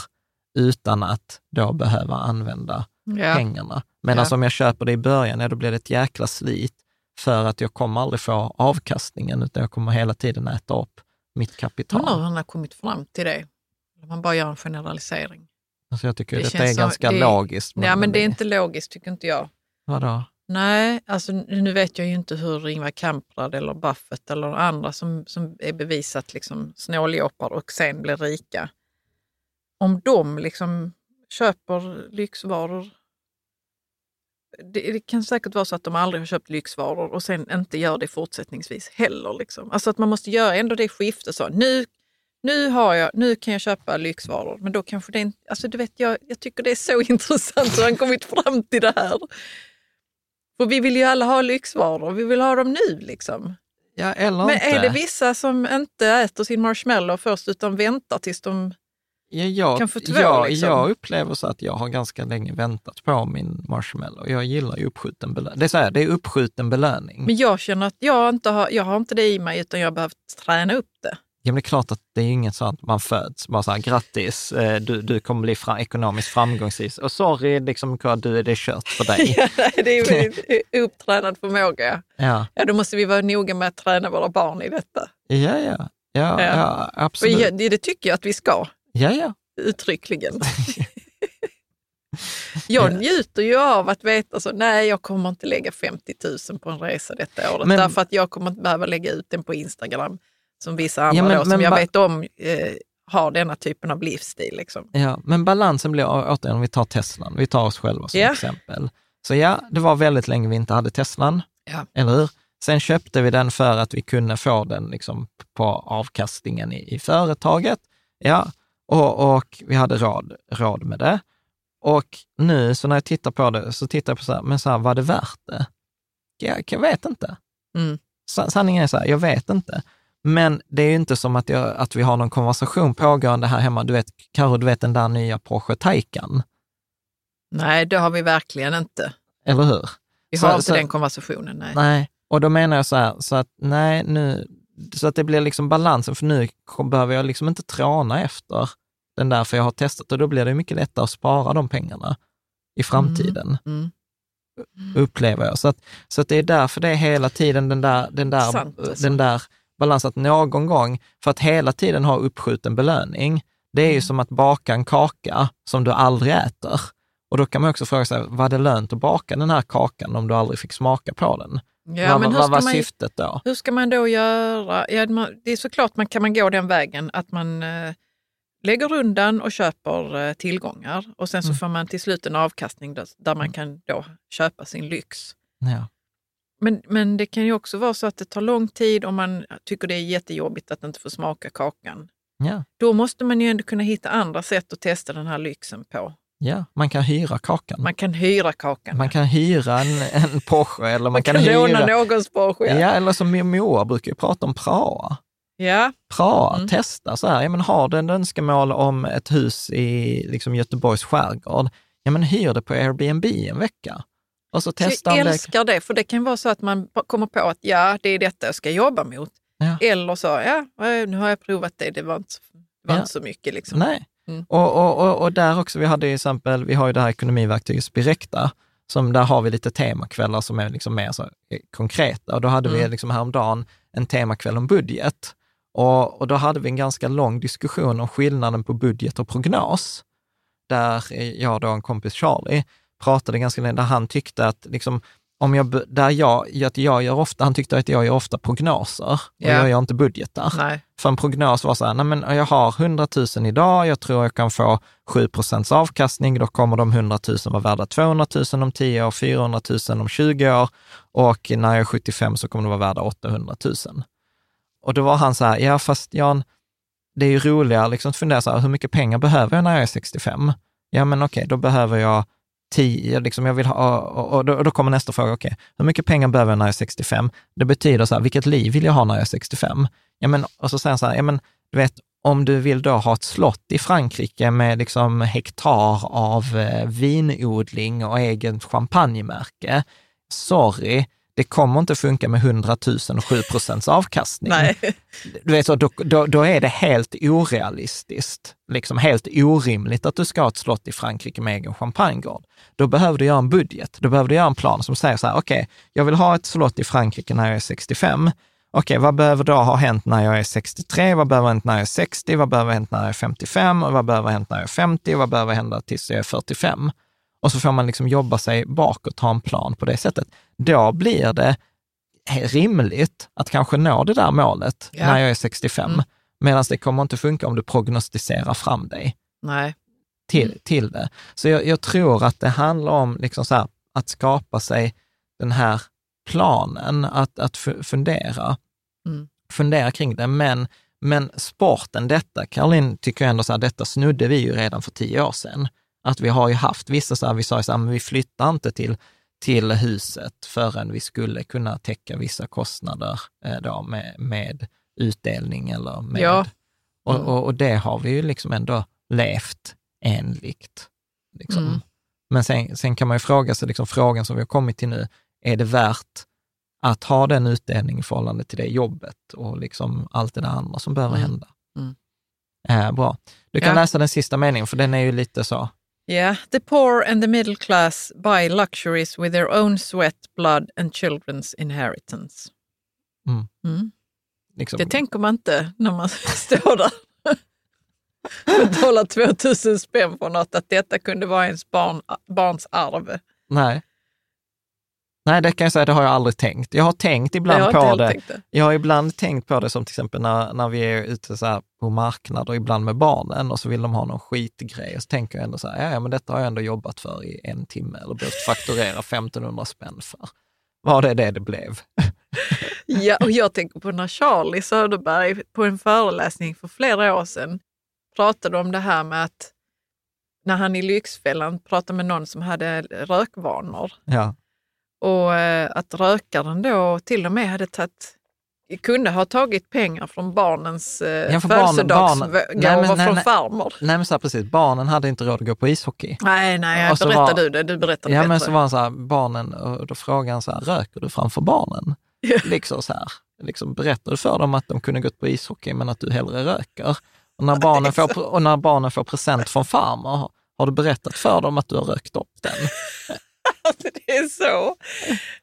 utan att då behöva använda Ja. pengarna. Medan Ja. om jag köper det i början, ja, då blir det ett jäkla slit för att jag kommer aldrig få avkastningen, utan jag kommer hela tiden äta upp mitt kapital. Hur han har kommit fram till det. Om Man bara gör en generalisering. Alltså jag tycker Det det detta är ganska det- logiskt. Ja, men det är inte logiskt tycker inte jag. Vadå? Nej, alltså nu vet jag ju inte hur Ingvar Kamprad eller Buffett eller andra som, som är bevisat liksom snåljåpar och sen blir rika. Om de liksom köper lyxvaror. Det, det kan säkert vara så att de aldrig har köpt lyxvaror och sen inte gör det fortsättningsvis heller. Liksom. Alltså att man måste göra ändå det skiftet. Så, nu, nu, har jag, nu kan jag köpa lyxvaror, men då kanske det inte... Alltså du vet, jag, jag tycker det är så intressant hur han kommit fram till det här. För vi vill ju alla ha lyxvaror, vi vill ha dem nu liksom. Ja, eller Men inte. är det vissa som inte äter sin marshmallow först utan väntar tills de... Ja, jag, kan få två, jag, liksom? jag upplever så att jag har ganska länge väntat på min marshmallow. Jag gillar ju uppskjuten belöning. Det är, så här, det är uppskjuten belöning. Men jag känner att jag inte har, jag har inte det i mig utan jag har behövt träna upp det. Ja, men det är klart att det är inget sånt man föds, bara så här, grattis, eh, du, du kommer bli fra, ekonomiskt framgångsrik. Och sorry, liksom, du, det är kört för dig. Ja, nej, det är ju upptränad förmåga. ja, Ja, då måste vi vara noga med att träna våra barn i detta. ja, ja, ja, ja, Ja. Absolut. jag- det, det tycker jag att vi ska, Ja, ja. uttryckligen. Jag Ja. njuter ju av att veta så, nej jag kommer inte lägga 50 000 på en resa detta året. Men- därför att jag kommer inte behöva lägga ut den på Instagram som vissa andra Ja, men- då, som men jag vet om eh, har denna typen av livsstil. Liksom. Ja, men balansen blir, återigen, om vi tar Teslan, vi tar oss själva som Ja. exempel. Så ja, det var väldigt länge vi inte hade Teslan, Ja. eller hur? Sen köpte vi den för att vi kunde få den liksom på avkastningen i, i företaget. Ja, och, och vi hade råd, råd med det. Och nu, så när jag tittar på det, så tittar jag på så här, men så här, var det värt det? Jag, jag vet inte. Mm. Sa- Sanningen är så här, jag vet inte. Men det är ju inte som att, jag, att vi har någon konversation pågående här hemma. Du vet, Karo, du vet den där nya Porsche Taycan, Nej, det har vi verkligen inte. eller hur? Vi Så- har inte så- den konversationen. Nej. Nej, och då menar jag så här, så att nej, nu, så att det blir liksom balansen, för nu behöver jag liksom inte tråna efter den där, för jag har testat och då blir det mycket lättare att spara de pengarna i framtiden, Mm. upplever jag. Så att, så att det är därför det är hela tiden den där, den där, Sant, alltså. den där balansen, att någon gång, för att hela tiden ha uppskjuten belöning, det är ju Mm. som att baka en kaka som du aldrig äter. Och då kan man också fråga sig, var det lönt att baka den här kakan om du aldrig fick smaka på den? Ja, vad men hur vad ska var man, syftet då? hur ska man då göra? Ja, det är såklart man kan man gå den vägen att man eh, lägger undan och köper eh, tillgångar och sen så Mm. får man till slut en avkastning där, där man kan då köpa sin lyx. Ja. Men, men det kan ju också vara så att det tar lång tid om man tycker det är jättejobbigt att inte få smaka kakan. Ja, Då måste man ju ändå kunna hitta andra sätt att testa den här lyxen på. ja, man kan hyra kakan. Man, Man kan hyra kakan. kan hyra en, en Porsche eller man, Man kan, kan låna hyra... någons Porsche. Ja. Ja. eller som min brukar ju prata om Praha. ja. Praha, Mm. testa så här, ja men har du en önskemål om ett hus i liksom Göteborgs skärgård, ja men hyr det på Airbnb en vecka. Och så testa Så om jag älskar det, för det kan vara så att man kommer på att ja, det är detta jag ska jobba mot. Ja. Eller så, ja, eh, nu har jag provat det, det var inte, så- det var Ja. inte så mycket. Liksom. Nej. Mm. Och, och, och, och där också, vi hade ju exempel, vi har ju det här ekonomiverktyget Spirecta, som där har vi lite temakvällar som är liksom mer så eh, konkreta. Och då hade vi Mm. liksom häromdagen en temakväll om budget. Och, och då hade vi en ganska lång diskussion om skillnaden på budget och prognos. Där jag då, en kompis Charlie, pratade ganska länge, där han tyckte att liksom, om jag, där jag, att jag gör ofta, han tyckte att jag gör ofta prognoser och Ja. jag gör inte budgetar. Nej. För en prognos var så här, nej men jag har 100 000 idag, jag tror jag kan få 7 procents avkastning, då kommer de 100 000 vara värda 200 000 om 10 år, 400 000 om 20 år och när jag är 75 så kommer de vara värda 800 000. Och då var han så här, ja fast Jan, det är ju roligare liksom att fundera så här, hur mycket pengar behöver jag när jag är 65? Ja men okej, då behöver jag 10, liksom jag vill ha, och, och, då, och då kommer nästa fråga, okej, hur mycket pengar behöver jag när jag är 65? Det betyder så här, vilket liv vill jag ha när jag är 65? Ja, men, och så säger han så här, ja, men, du vet, om du vill då ha ett slott i Frankrike med liksom hektar av eh, vinodling och eget champagnemärke, sorry, det kommer inte funka med 100 000 och 7 procents avkastning. Nej. Du vet, så, då, då, då är det helt orealistiskt, liksom helt orimligt att du ska ha ett slott i Frankrike med egen champagnegård. Då behöver du göra en budget, då behöver du göra en plan som säger så här, okej, okay, jag vill ha ett slott i Frankrike när jag är 65. Okej, okay, vad behöver då ha hänt när jag är 63? Vad behöver hänt när jag är 60? Vad behöver hänt när jag är 55? Och vad behöver hänt när jag är 50? Vad behöver hända tills jag är 45? Och så får man liksom jobba sig bakåt, ha en plan på det sättet. Då blir det rimligt att kanske nå det där målet ja. när jag är 65. Mm. Medan det kommer inte funka om du prognostiserar fram dig Nej. Till, mm. till det. Så jag, jag, tror att det handlar om liksom här, att skapa sig den här planen, att, att fundera, mm. fundera kring det. Men, men sporten, detta, Caroline tycker jag ändå så här, detta snudde vi ju redan för tio år sedan. Att vi har ju haft vissa så här, vi sa så här, men vi flyttar inte till, till huset förrän vi skulle kunna täcka vissa kostnader eh, då med, med utdelning eller med... Ja. Mm. Och, och, och, det har vi ju liksom ändå levt enligt. Liksom. Mm. Men sen, sen kan man ju fråga sig, liksom, frågan som vi har kommit till nu, är det värt att ha den utdelningen i förhållande till det jobbet och liksom allt det där andra som behöver mm. hända? Mm. Eh, bra. Du kan ja. läsa den sista meningen, för den är ju lite så. Yeah, the poor and the middle class buy luxuries with their own sweat, blood and children's inheritance. Mm. Mm. Liksom. Det tänker man inte när man står där och betalar 2000 spänn för något, att detta kunde vara ens barn, barns arv. Nej. Nej, det kan jag säga, det har jag aldrig tänkt. Jag har tänkt ibland jag på det. det. Jag har ibland tänkt på det som till exempel när, när vi är ute så på marknader, ibland med barnen och så vill de ha någon skitgrej och så tänker jag ändå så här, ja, men detta har jag ändå jobbat för i en timme eller behövt fakturera 1500 spänn för. Var det det det blev? ja, och jag tänker på när Charlie Söderberg på en föreläsning för flera år sedan pratade om det här med att när han i Lyxfällan pratade med någon som hade rökvanor. Ja. Och eh, att rökaren då till och med hade tagit kunde ha tagit pengar från barnens eh, ja, födelsedagsgåvor från farmor. Nej men så här, precis, barnen hade inte råd att gå på ishockey. Nej, nej, berättar var, du det, du berättar Ja bättre. men så var han så här, barnen, och då frågade han så här, röker du framför barnen? liksom så här, liksom berättar du för dem att de kunde gått på ishockey men att du hellre röker? Och när barnen, får, och när barnen får present från farmor, har du berättat för dem att du har rökt upp den? det är så.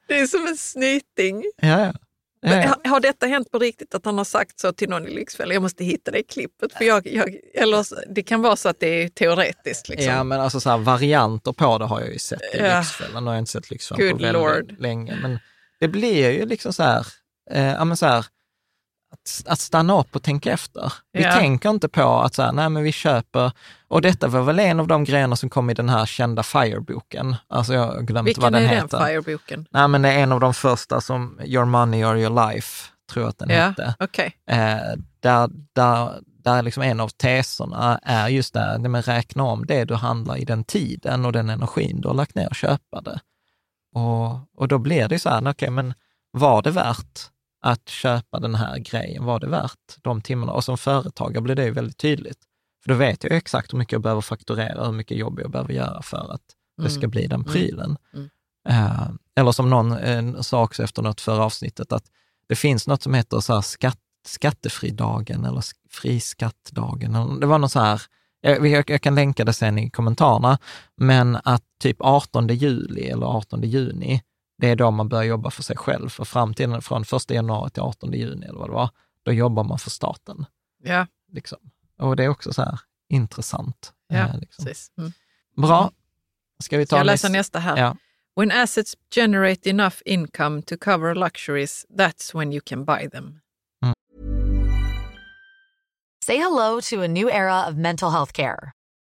Det är som en snyting. Ja, ja. Ja, Har detta hänt på riktigt, att han har sagt så till någon i Lyxfällan? Jag måste hitta det klippet. För jag, jag, eller det kan vara så att det är teoretiskt. Liksom. Ja, men alltså så här, varianter på det har jag ju sett i ja. Lyxfällan. Nu har jag inte sett Lyxfällan Good på väldigt länge. Men det blir ju liksom så här, eh, ja, men så här att, att stanna upp och tänka efter. Vi ja. tänker inte på att så här, nej men vi köper, och detta var väl en av de grejerna som kom i den här kända Fire-boken. Alltså jag har glömt Vilken vad den är heter. den Fire-boken? Nej men det är en av de första som Your Money or Your Life, tror jag att den ja, hette. Okay. Eh, där, där, där liksom en av teserna är just det, men räkna om det du handlar i den tiden och den energin du har lagt ner och köpa det. Och, och då blir det så här, okej okay, men var det värt att köpa den här grejen, var det värt de timmarna? Och som företagare blir det ju väldigt tydligt. För då vet jag exakt hur mycket jag behöver fakturera, hur mycket jobb jag behöver göra för att det ska mm. bli den mm. prylen. Mm. Uh, eller som någon sa också efter något förra avsnittet, att det finns något som heter så skatt, skattefridagen eller friskattdagen. Det var något så här, jag, jag, jag, kan länka det sen i kommentarerna, men att typ 18 juli eller 18 juni, det är då man börjar jobba för sig själv. För framtiden från 1 januari till 18 juni eller vad det var, då jobbar man för staten. Ja. Liksom. Och det är också så här intressant. Ja, eh, liksom. precis. Mm. Bra. Ska vi ta jag läsa nästa här? Ja. When assets generate enough income to cover luxuries, that's when you can buy them. Mm. Say hello to a new era of mental health care.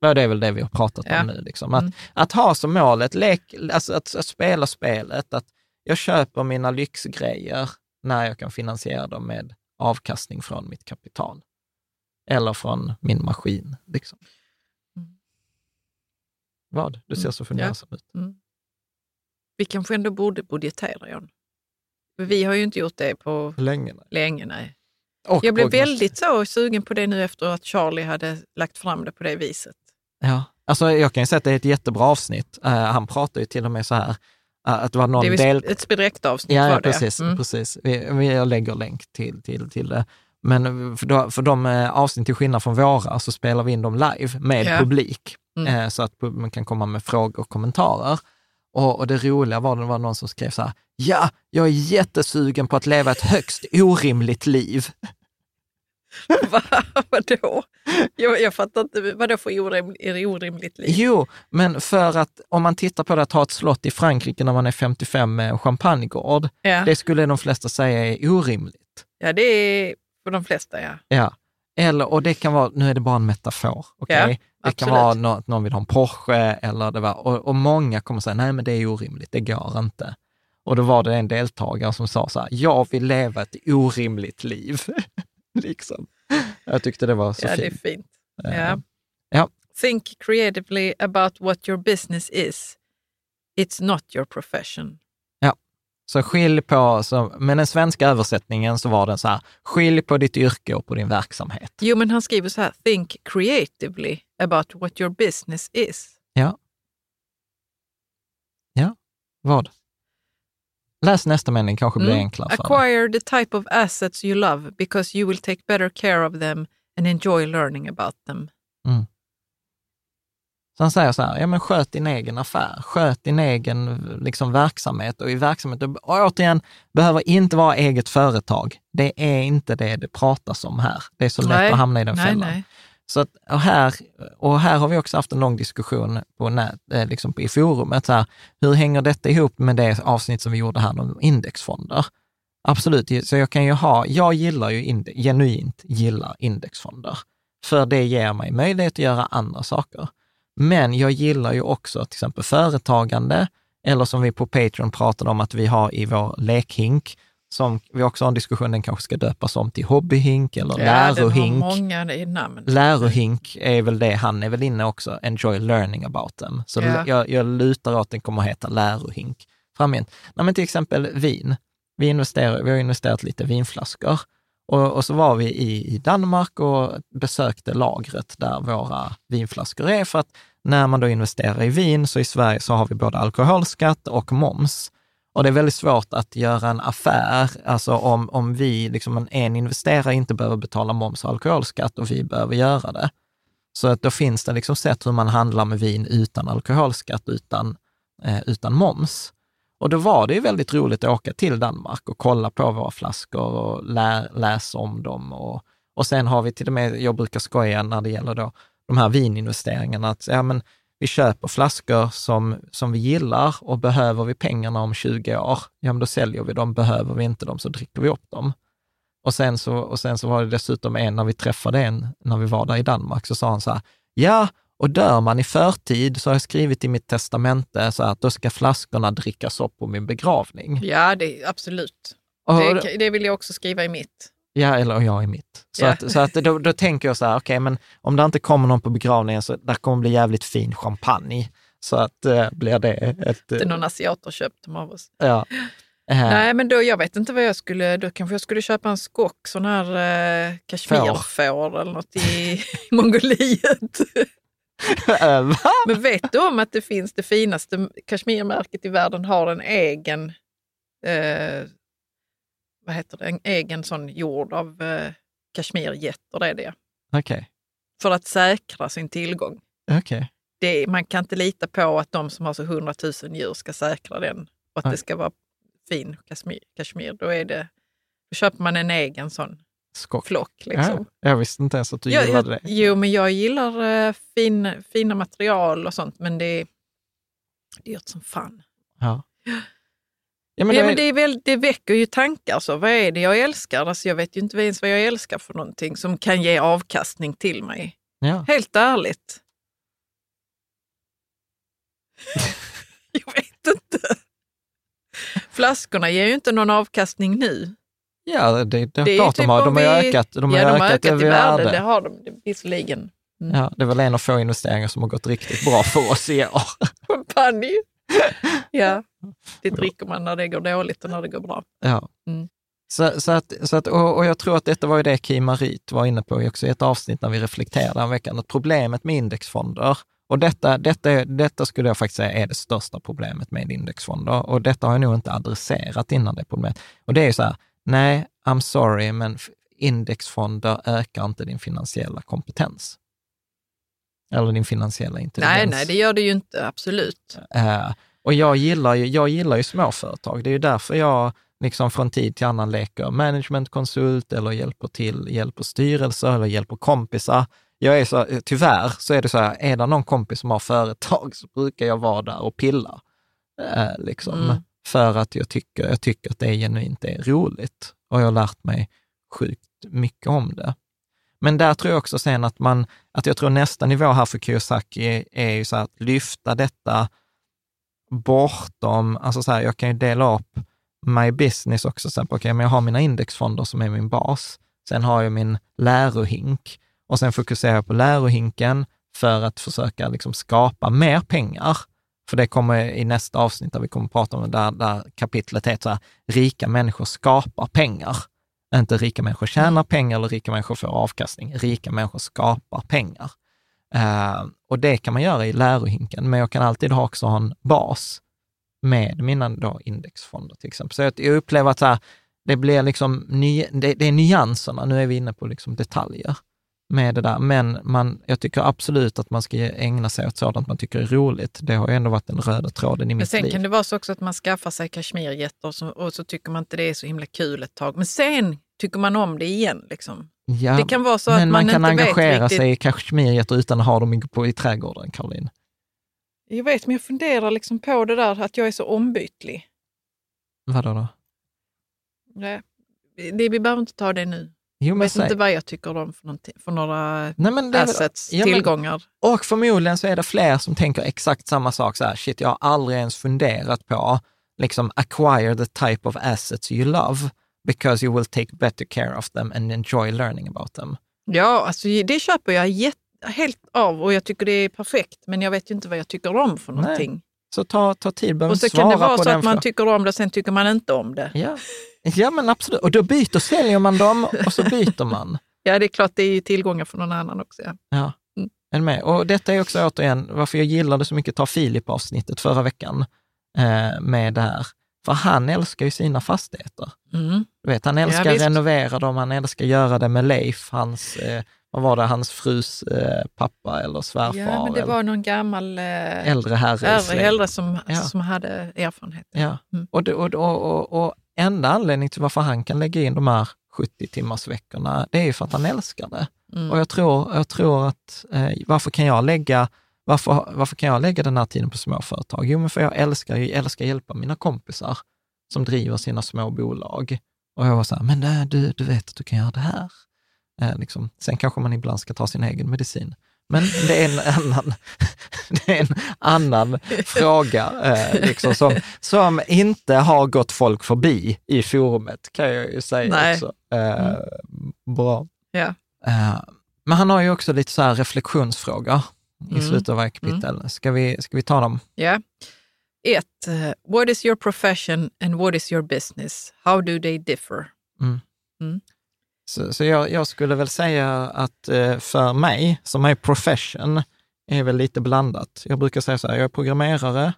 Ja, det är väl det vi har pratat Ja. om nu. Liksom. Att, Mm. att ha som mål ett lek, alltså att, att spela spelet, att jag köper mina lyxgrejer när jag kan finansiera dem med avkastning från mitt kapital. Eller från min maskin. Liksom. Mm. Vad? Du ser Mm. så fundersam ut. Mm. Vi kanske ändå borde budgetera, John. Vi har ju inte gjort det på länge? nej. länge. Nej. Och Jag blev väldigt så sugen på det nu efter att Charlie hade lagt fram det på det viset. Ja, alltså jag kan ju säga att det är ett jättebra avsnitt. Eh, han pratar ju till och med så här, eh, att det var någon det är del... ett direktavsnitt Ja, var ja det. precis. Mm. precis. Vi, vi, jag lägger länk till, till, till det. Men för, då, för de eh, avsnitt, till skillnad från våra, så spelar vi in dem live med Ja. publik. Mm. Så att man kan komma med frågor och kommentarer. Och, och det roliga var, det var någon som skrev så här, ja, jag är jättesugen på att leva ett högst orimligt liv. Va? Vadå? Jag, jag fattar inte. Vadå för orim, orimligt liv? Jo, men för att om man tittar på det att ha ett slott i Frankrike när man är 55 med en champagnegård, Ja. det skulle de flesta säga är orimligt. ja, det är för de flesta, ja. Ja. Eller, och det kan vara, nu är det bara en metafor, okej? Ja, det kan absolut. vara nå- att någon vill ha en Porsche eller det var, och, och många kommer säga, nej men det är orimligt, det går inte. Och då var det en deltagare som sa så här, jag vill leva ett orimligt liv. liksom. Jag tyckte det var så ja, det är fint. fint. Ja. ja. Think creatively about what your business is. It's not your profession. Så skilj på, så, men den svenska översättningen så var den så här, skilj på ditt yrke och på din verksamhet. Jo, men han skriver så här, think creatively about what your business is. Ja. Ja, vad? Läs nästa mening, kanske blir Mm. enklare för. Acquire the type of assets you love because you will take better care of them and enjoy learning about them. Så han säger så här, ja men sköt din egen affär, sköt din egen liksom, verksamhet och i verksamhet, och återigen, behöver inte vara eget företag. Det är inte det det pratas om här. Det är så lätt Nej, att hamna i den nej, fällan. nej. Så att, och, här, och här har vi också haft en lång diskussion på nät, eh, liksom i forumet. Så här, hur hänger detta ihop med det avsnitt som vi gjorde här om indexfonder? Absolut, så jag kan ju ha, jag gillar ju inde, genuint gillar indexfonder, för det ger mig möjlighet att göra andra saker. Men jag gillar ju också till exempel företagande, eller som vi på Patreon pratade om att vi har i vår lekhink, som vi också har en diskussion, den kanske ska döpas om till hobbyhink eller Ja, den har lärohink. många i namn. Lärohink är väl det, han är väl inne också, enjoy learning about them. Så Ja. jag, jag lutar åt att den kommer att heta lärohink framgent. Nej, men till exempel vin. Vi, investerar, vi har investerat lite vinflaskor och, och så var vi i, i Danmark och besökte lagret där våra vinflaskor är, för att när man då investerar i vin, så i Sverige så har vi både alkoholskatt och moms. Och det är väldigt svårt att göra en affär, alltså om, om vi, liksom en, en investerare inte behöver betala moms och alkoholskatt och vi behöver göra det. Så att då finns det liksom sätt hur man handlar med vin utan alkoholskatt, utan, eh, utan moms. Och då var det ju väldigt roligt att åka till Danmark och kolla på våra flaskor och lä, läsa om dem. Och, och sen har vi till och med, jag brukar skoja när det gäller då de här vininvesteringarna, att ja, men vi köper flaskor som, som vi gillar och behöver vi pengarna om 20 år, ja men då säljer vi dem. Behöver vi inte dem så dricker vi upp dem. Och sen så, och sen så var det dessutom en, när vi träffade en, när vi var där i Danmark, så sa han så här, ja, och dör man i förtid så har jag skrivit i mitt testamente så att då ska flaskorna drickas upp på min begravning. Ja, det, absolut. Och, Det, det vill jag också skriva i mitt. Ja, eller jag i mitt. Så Ja. att, så att då, då tänker jag så här, okej, men om det inte kommer någon på begravningen så där kommer bli jävligt fin champagne. Så att eh, blir det ett... Det är någon asiat har köpt dem av oss. Ja. Eh, Nej, men då, jag vet inte vad jag skulle, då kanske jag skulle köpa en skock, sån här eh, kashmirfår eller något i Mongoliet. Men vet du om att det finns det finaste kashmirmärket i världen har en egen, eh, vad heter det, en egen sån jord av eh, kashmirgetter, det är det. Okej, För att säkra sin tillgång. okej. Det, man kan inte lita på att de som har så 100 000 djur ska säkra den och att Nej. det ska vara fin kashmir. kashmir. Då, är det, då köper man en egen sån Skock. flock. Liksom. Ja, jag visste inte ens att du Jag- gillade jag, det. Jo, men jag gillar eh, fin, fina material och sånt, men det är dyrt som fan. Ja. Ja, men ja, då men är- det, är väl, det väcker ju tankar. Så vad är det jag älskar? Alltså, jag vet ju inte ens vad jag älskar för någonting som kan ge avkastning till mig. ja. Helt ärligt. jag vet inte. Flaskorna ger ju inte någon avkastning nu. Ja, det, det, det är klart typ de har. De har vi- ökat, de har ja, de har ökat, i värde, värde. det har de visserligen. Ja, det väl en av få investeringar som har gått riktigt bra för oss i år. Champagne. ja, det dricker man när det går dåligt och när det går bra. Ja. Mm. Så, så att, så att, och, och jag tror att detta var ju det Kim Marit var inne på också i ett avsnitt när vi reflekterade den veckan, att problemet med indexfonder, och detta, detta, detta skulle jag faktiskt säga är det största problemet med indexfonder, och detta har jag nog inte adresserat innan det problemet. Och det är ju så här, nej, I'm sorry, men indexfonder ökar inte din finansiella kompetens. Eller din finansiella intelligens. Nej, nej, det gör det ju inte, absolut. Eh, och jag gillar, ju, jag gillar ju småföretag. Det är ju därför jag liksom från tid till annan leker managementkonsult eller hjälper till, hjälper styrelser eller hjälper kompisar. Jag är så, tyvärr så är det så här, är det någon kompis som har företag så brukar jag vara där och pilla. Eh, liksom, Mm. För att jag tycker, jag tycker att det genuint är roligt. Och jag har lärt mig sjukt mycket om det. Men där tror jag också sen att man, att jag tror nästa nivå här för Kiyosaki är, ju så här att lyfta detta bortom, alltså så här, jag kan ju dela upp my business också, sen på, okay, men jag har mina indexfonder som är min bas, sen har jag min lärohink och sen fokuserar jag på lärohinken för att försöka liksom skapa mer pengar. För det kommer i nästa avsnitt där vi kommer att prata om det, där, där kapitlet heter så här, rika människor skapar pengar. Inte rika människor tjänar pengar eller rika människor får avkastning. Rika människor skapar pengar. Eh, och det kan man göra i lärohinken, men jag kan alltid ha också ha en bas med mina då indexfonder till exempel. Så jag, jag upplever att här, det blir liksom ny, det, det är nyanserna, nu är vi inne på liksom detaljer med det där, men man, jag tycker absolut att man ska ägna sig åt sådant man tycker är roligt. Det har ju ändå varit den röda tråden i Men mitt sen liv. kan det vara så också att man skaffar sig kashmirgetter och så, och så tycker man inte det är så himla kul ett tag. Men sen tycker man om det igen. Liksom. ja, det kan vara så men att man, man, kan engagera sig i kashmirgetter utan att ha dem i, på, i trädgården, Caroline. Jag vet, men jag funderar liksom på det där att jag är så ombytlig. Vadå då? Nej, det, vi behöver inte ta det nu. Jo, Jag vet inte vad jag tycker om för, för några Nej, är väl- assets, Ja, men- tillgångar. Och förmodligen så är det fler som tänker exakt samma sak. Så här, shit, jag har aldrig ens funderat på liksom acquire the type of assets you love because you will take better care of them and enjoy learning about them. Ja, alltså, det köper jag helt av och jag tycker det är perfekt. Men jag vet ju inte vad jag tycker om för Nej, någonting. Så ta, ta tid, behöver och så kan det vara så att man tycker om det sen tycker man inte om det. Ja. ja, men absolut. Och då byter, säljer man dem och så byter man. Ja, det är klart, det är ju tillgångar för någon annan också. Ja. Ja, Mm. med? Och detta är också återigen varför jag gillade så mycket Ta Filip-avsnittet förra veckan eh, med det här. För han älskar ju sina fastigheter. Mm. Du vet, han älskar visst. renovera dem, han älskar göra det med Leif, hans, eh, vad var det, hans frus eh, pappa eller svärfar. ja, men det var någon gammal eh, äldre herre. äldre, som, Ja. som hade erfarenhet. Ja, Mm. och, det, och, och, och, enda anledningen till varför han kan lägga in de här 70 timmars veckorna, det är ju för att han älskar det. Mm. Och jag tror, jag tror att, eh, varför kan jag lägga varför, varför kan jag lägga den här tiden på småföretag? Jo, men för jag älskar, jag älskar hjälpa mina kompisar som driver sina små bolag. Och jag var så här, men eh, du, du vet att du kan göra det här. Eh, liksom. Sen kanske man ibland ska ta sin egen medicin. Men det är en annan, det är en annan fråga eh, liksom, som, som inte har gått folk förbi i forumet, kan jag ju säga Nej. också. Eh, Bra. Ja. Eh, men han har ju också lite så reflektionsfrågor i Mm. slutet av varje kapitel. Ska, vi, ska vi ta dem? Ja. ett, eh, what is your profession and what is your business? How do they differ? Så, så jag, jag skulle väl säga att eh, för mig, som är profession, är väl lite blandat. Jag brukar säga så här, jag är programmerare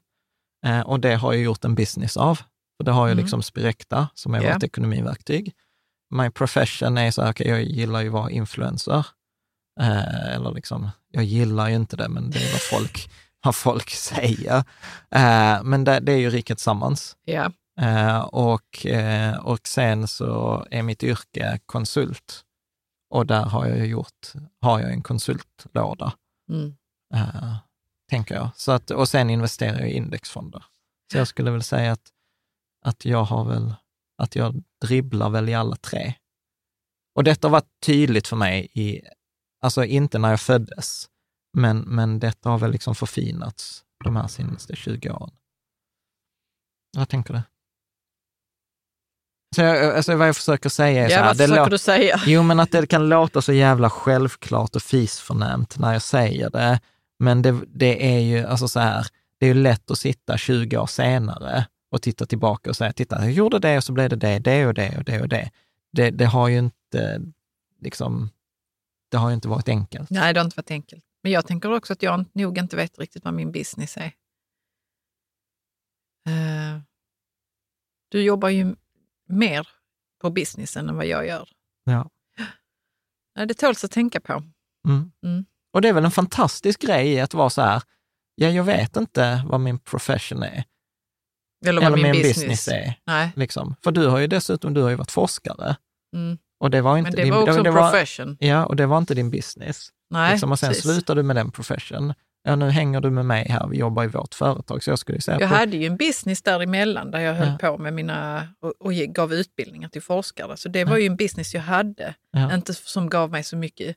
eh, och det har jag gjort en business av. För det har jag Mm. liksom Spirecta, som är Ja. vårt ekonomiverktyg. My profession är så här, okej, jag gillar ju att vara influencer. Eh, eller liksom, jag gillar ju inte det, men det är vad folk, vad folk säger. Eh, men det, det är ju Riket Sammans. Ja. Eh, och, eh, och sen så är mitt yrke konsult. Och där har jag gjort, har jag en konsultlåda, Mm. eh, tänker jag. Så att, och sen investerar jag i indexfonder. Så jag skulle väl säga att, att jag har väl, att jag dribblar väl i alla tre. Och detta har varit tydligt för mig i, alltså inte när jag föddes, men, men detta har väl liksom förfinats de här senaste 20 åren. Vad tänker du? Så jag, alltså vad jag försöker säga är så Ja, här, vad försöker du säga? Jo, men att det kan låta så jävla självklart och fisförnämt när jag säger det. Men det, det är ju alltså så här, det är ju lätt att sitta 20 år senare och titta tillbaka och säga, titta, jag gjorde det och så blev det det, det och det och det och det. Det, det har ju inte, liksom, det har ju inte varit enkelt. Nej, det har inte varit enkelt. Men jag tänker också att jag nog inte vet riktigt vad min business är. Eh, Du jobbar ju mer på businessen än vad jag gör. Ja. Det tåls att tänka på. Mm. Mm. Och det är väl en fantastisk grej att vara så här, ja, jag vet inte vad min profession är, Eller vad eller min min business, business är. Nej. Liksom. För du har ju dessutom, du har ju varit forskare. Mm. Och det var inte Men det din, var också det en var- profession. Ja, och det var inte din business. Nej, liksom, och sen precis. slutar du med den profession. Ja, nu hänger du med mig här, vi jobbar i vårt företag. Så jag skulle säga Jag på, hade ju en business däremellan där jag höll Ja. på med mina och, och gav utbildningar till forskare. Så det var ju en business jag hade, Ja. inte som gav mig så mycket.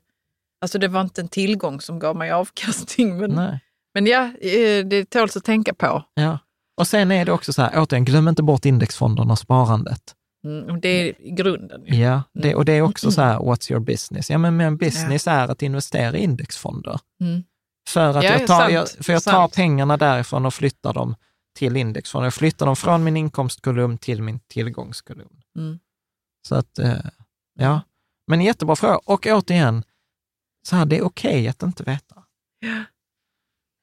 Alltså det var inte en tillgång som gav mig avkastning. Men, Nej, men ja, eh, det tåls att tänka på. ja. Och sen är det också så här, återigen, glöm inte bort indexfonderna och sparandet. Mm, och det är grunden. ju. Ja, det, och det är också så här, what's your business? Ja, men min business är att investera i indexfonder. Mm. För att Ja, jag tar, jag, för jag tar sant. pengarna därifrån och flyttar dem till indexfonder. Jag flyttar dem från min inkomstkolumn till min tillgångskolumn. Mm. Så att, eh, ja. Men jättebra fråga. Och återigen, så här, det är okej att inte veta.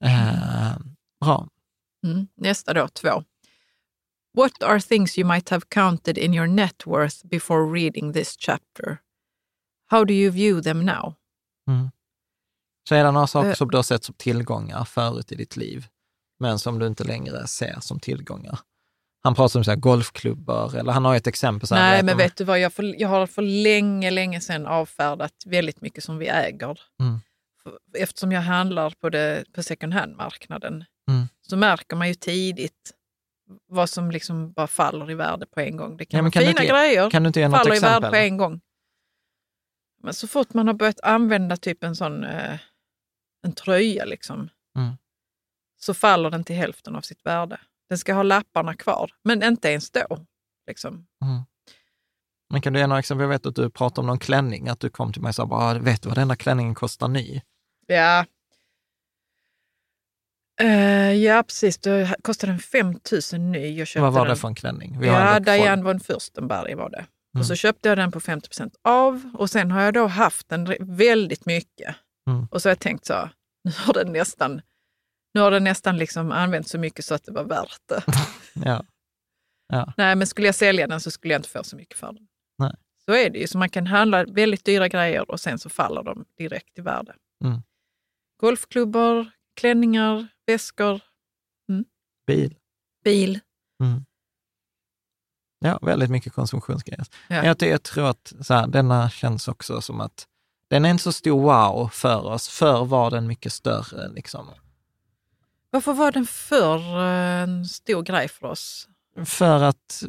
Eh, bra. Mm. Nästa då, två. What are things you might have counted in your net worth before reading this chapter? How do you view them now? Mm. Så är det några saker Eh. som du har sett som tillgångar förut i ditt liv, men som du inte längre ser som tillgångar? Han pratar om så här golfklubbar, eller han har ett exempel. Så här, Nej, men vet du vad? Jag, för, jag har för länge, länge sedan avfärdat väldigt mycket som vi äger. Mm. Eftersom jag handlar på, det, på second hand-marknaden Mm. så märker man ju tidigt vad som liksom bara faller i värde på en gång. Det kan Ja, vara kan fina inte- grejer, Kan du inte ge faller i värde på en gång. Men så fort man har börjat använda typ en sån eh, en tröja liksom, Mm. så faller den till hälften av sitt värde. Den ska ha lapparna kvar, men inte ens då. Liksom. Mm. Men kan du ge några exempel? Jag vet att du pratade om någon klänning, att du kom till mig och sa, bara, vet du vad den där klänningen kostar ny? Ja. Eh, ja, precis. Det kostade en 5 000 ny. Jag köpte Vad var den. det för en klänning? Vi Ja, Diane von Furstenberg var det. Mm. Och så köpte jag den på 50% av och sen har jag då haft den väldigt mycket. Mm. Och så har jag tänkt så, nu har den nästan, nu har den nästan liksom använt så mycket så att det var värt det. Ja. Nej, men skulle jag sälja den så skulle jag inte få så mycket för den. Nej. Så är det ju. Så man kan handla väldigt dyra grejer och sen så faller de direkt i värde. Mm. Golfklubbor, klänningar, väskor, Bil. bil. Mm. Ja, väldigt mycket konsumtionsgrejer. Ja. Jag, jag tror att så här, denna känns också som att den är inte så stor wow för oss. Förr var den mycket större. Liksom. Varför var den för eh, en stor grej för oss? För att,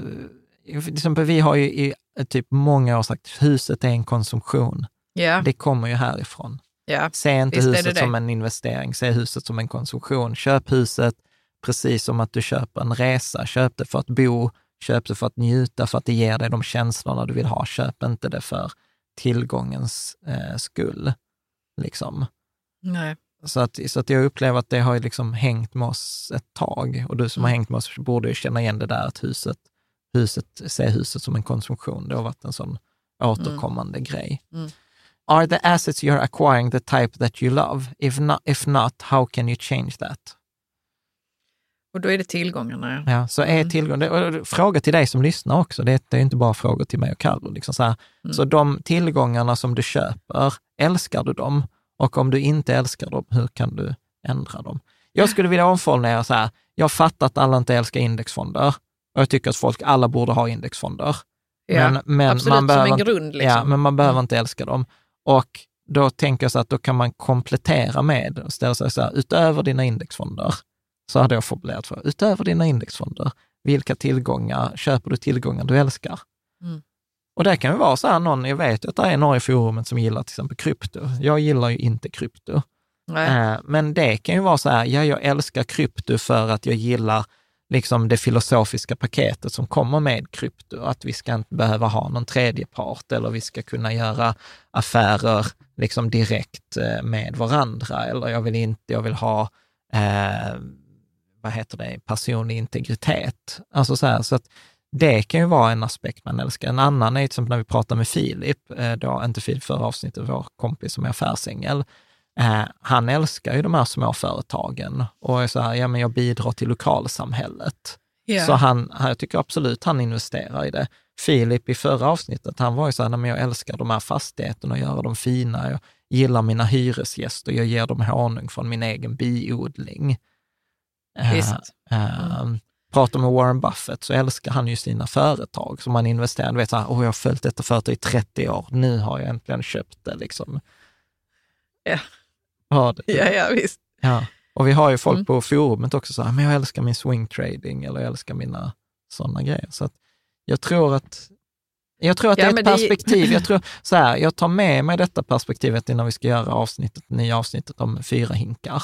eh, till exempel, vi har ju i eh, typ många år sagt att huset är en konsumtion. Ja, Det kommer ju härifrån. ja. Se inte Visst det huset det. som en investering, se huset som en konsumtion. Köp huset precis som att du köper en resa. Köp det för att bo, köp det för att njuta, för att det ger dig de känslorna du vill ha. Köp inte det för tillgångens eh, skull. Liksom. Nej. Så att, så att jag upplever att det har liksom hängt med oss ett tag. Och du som har hängt med oss borde ju känna igen det där att huset, huset, se huset som en konsumtion. Det har varit en sån återkommande grej. Mm. Are the assets you're acquiring the type that you love? If not, if not how can you change that? Och då är det tillgångarna. Ja. Så är Mm. tillgång, det, och fråga till dig som lyssnar också, det, det är inte bara frågor till mig och Carro. Liksom så. Mm. så de tillgångarna som du köper, älskar du dem? Och om du inte älskar dem, hur kan du ändra dem? Jag skulle vilja omformulera så här, jag fattar att alla inte älskar indexfonder. Och jag tycker att folk, alla borde ha indexfonder. Ja, men, men Absolut, man som behöver, en grund. Liksom. Ja, men man behöver inte älska dem. Och då tänker jag så att då kan man komplettera med och ställa sig så här, utöver dina indexfonder, så hade jag formulerat för, utöver dina indexfonder, vilka tillgångar, köper du tillgångar du älskar? Mm. Och det kan ju vara så här, någon, jag vet att det är några i forumet som gillar till exempel krypto. Jag gillar ju inte krypto. Eh, Men det kan ju vara så här, ja, jag älskar krypto för att jag gillar liksom det filosofiska paketet som kommer med krypto, att vi ska inte behöva ha någon tredje part eller vi ska kunna göra affärer liksom direkt eh, med varandra eller jag vill inte, jag vill ha, eh, vad heter det, personlig integritet. Alltså så här, så att det kan ju vara en aspekt man älskar. En annan är till exempel när vi pratar med Filip, eh, då, inte Filip förra avsnittet, vår kompis som är affärsängel, Eh, han älskar ju de här små företagen och är så här, ja men jag bidrar till lokalsamhället. Ja. Så han, jag tycker absolut han investerar i det. Filip i förra avsnittet, han var ju så här, men jag älskar de här fastigheterna och göra dem fina. Jag gillar mina hyresgäster, jag ger dem honung från min egen biodling. Eh, Pratar med Warren Buffett så älskar han ju sina företag som han investerar. Du vet så här, oh, jag har följt detta företag i 30 år, nu har jag äntligen köpt det. Liksom. Ja. Ja, det, ja, ja, visst. Ja, och vi har ju folk Mm. på forumet också så här, men jag älskar min swing trading eller jag älskar mina sådana grejer. Så att jag tror att jag tror att Ja, det är ett det perspektiv. Jag, tror, så här, jag tar med mig detta perspektivet innan vi ska göra avsnittet, nya avsnittet om fyra hinkar.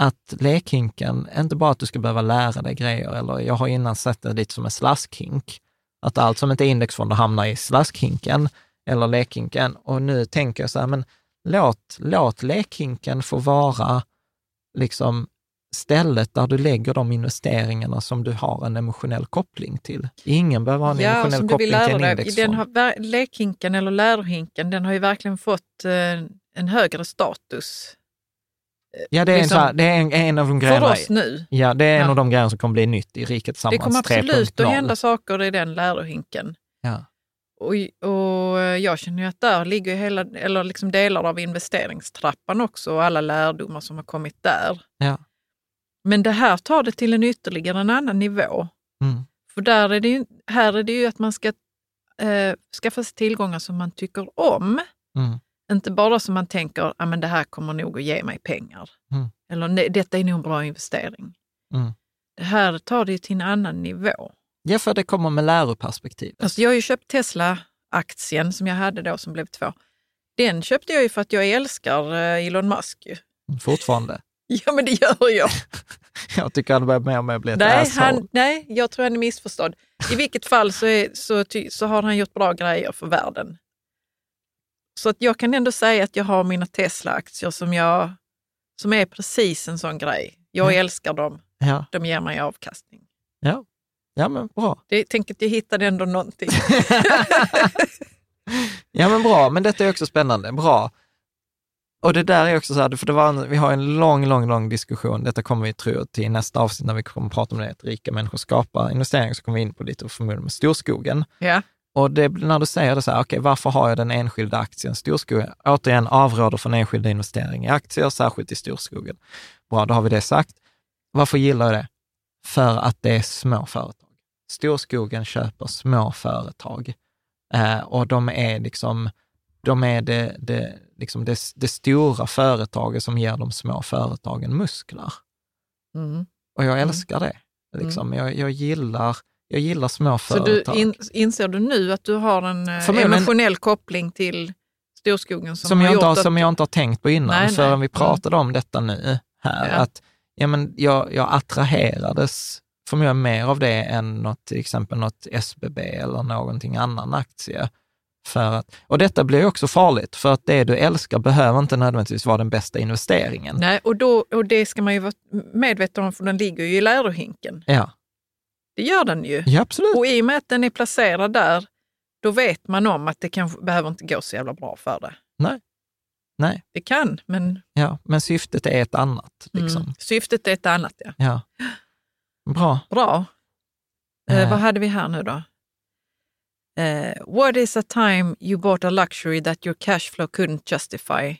Att lekhinken, inte bara att du ska behöva lära dig grejer, eller jag har innan sett det lite som en slaskhink. Att allt som inte är indexfonder hamnar i slaskhinken eller lekhinken. Och nu tänker jag så här, men låt, låt lekhinken få vara liksom stället där du lägger de investeringarna som du har en emotionell koppling till. Ingen behöver ha en Ja, emotionell koppling till en indexfond. Har, lekhinken eller lärohinken, den har ju verkligen fått eh, en högre status ja, det är, en, liksom- så här, det är en, en av de för grejerna. oss nu. Ja, det är en Ja. av de grejerna som kommer bli nytt i Riket Det Tillsammans kommer absolut 3.0. att hända saker i den lärohinken. Ja. Och, och jag känner ju att där ligger hela, eller liksom delar av investeringstrappan också och alla lärdomar som har kommit där. Ja. Men det här tar det till en ytterligare en annan nivå. Mm. För där är det ju, här är det ju att man ska eh, skaffa sig tillgångar som man tycker om. Mm. Inte bara som man tänker, ah, men det här kommer nog att ge mig pengar. Mm. Eller "Nej, detta är nog en bra investering. Mm. Det här tar det till en annan nivå. ja, för det kommer med läroperspektivet. Alltså jag har ju köpt Tesla-aktien som jag hade då som blev två. Den köpte jag ju för att jag älskar eh, Elon Musk. ju. Fortfarande. Ja, men det gör jag. Jag tycker han börjar mer och mer bli ett nej, han, nej, jag tror han är missförstådd. I vilket fall så, är, så, så har han gjort bra grejer för världen. Så att jag kan ändå säga att jag har mina Tesla-aktier som, jag, som är precis en sån grej. Jag Ja. älskar dem, Ja, de ger mig avkastning. ja. ja, men bra. Det, tänk att jag hittade ändå någonting. Ja, men bra. Men detta är också spännande. Bra. Och det där är också så här, för det var en, vi har en lång, lång, lång diskussion. Detta kommer vi tro till nästa avsnitt när vi kommer prata om det, att rika människor skapar investeringar, så kommer vi in på lite förmodligen med storskogen. ja. Och det, när du säger det så här, okej, varför har jag den enskilda aktien storskogen? Återigen, avråder från enskilda investeringar i aktier, särskilt i storskogen. Bra, då har vi det sagt. Varför gillar jag det? För att det är små företag. Storskogen köper små företag eh, och de är liksom, de är det, det, liksom det, det stora företaget som ger de små företagen muskler. Mm. Och jag älskar det. Liksom. Jag, jag, gillar, jag gillar små Så du, in, inser du nu att du har en eh, Förmodligen- emotionell koppling till storskogen som, som, har jag inte har, att, som jag inte har tänkt på innan, Nej, nej. förrän vi Mm. pratade om detta nu här. Ja. Att ja, men jag, jag attraherades förmodligen mer av det än något, till exempel något SBB eller någonting annan aktie. För att, och detta blir också farligt, för att det du älskar behöver inte nödvändigtvis vara den bästa investeringen. Nej, och, då, och det ska man ju vara medveten om, för den ligger ju i lärohinken. Ja, Det gör den ju. ja absolut. Och i och med att den är placerad där, då vet man om att det kanske behöver inte gå så jävla bra för det. Nej. Nej, Det kan, men ja, men syftet är ett annat. Liksom. mm, syftet är ett annat. Ja. Ja. Bra. Bra. Eh, Eh. vad hade vi här nu då? Eh, what is a time you bought a luxury that your cash flow couldn't justify?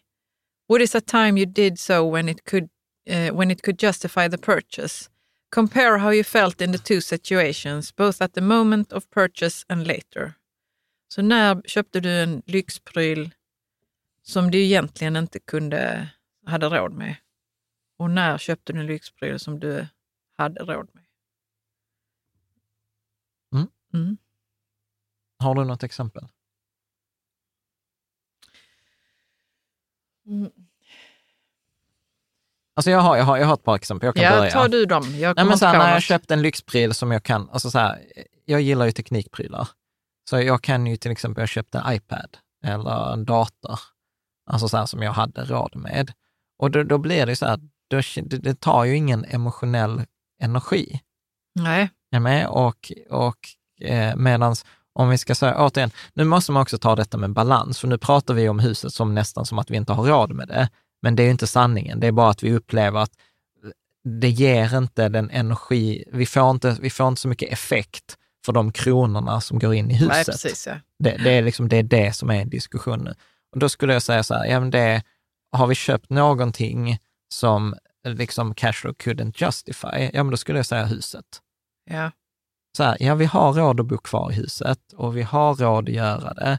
What is a time you did so when it could, eh, when it could justify the purchase? Compare how you felt in the two situations, both at the moment of purchase and later. Så när köpte du en lyxpryl som du egentligen inte kunde, hade råd med? Och när köpte du en lyxpryl som du hade råd med? Mm. Mm. Har du något exempel? Alltså jag har, jag, har, jag har ett par exempel. Jag kan Ja, börja. tar du dem. Jag Nej, men så här, när jag något. köpt en lyxpryl som jag kan, alltså så här, jag gillar ju teknikprylar. Så jag kan ju till exempel, jag köpte en iPad eller en dator, alltså så här som jag hade råd med. Och då, då blir det så här, då, det, det tar ju ingen emotionell energi. Nej, med? Och, och eh, medans, om vi ska säga återigen, nu måste man också ta detta med balans, för nu pratar vi om huset som nästan som att vi inte har råd med det. Men det är inte sanningen, det är bara att vi upplever att det ger inte den energi, vi får inte, vi får inte så mycket effekt för de kronorna som går in i huset. nej precis. Ja. Det, det, är liksom, det är det som är diskussionen. Och då skulle jag säga så här, ja, men det, har vi köpt någonting som liksom cashflow couldn't justify, ja men då skulle jag säga huset. Ja. Så här, ja vi har råd att bo kvar i huset och vi har råd att göra det,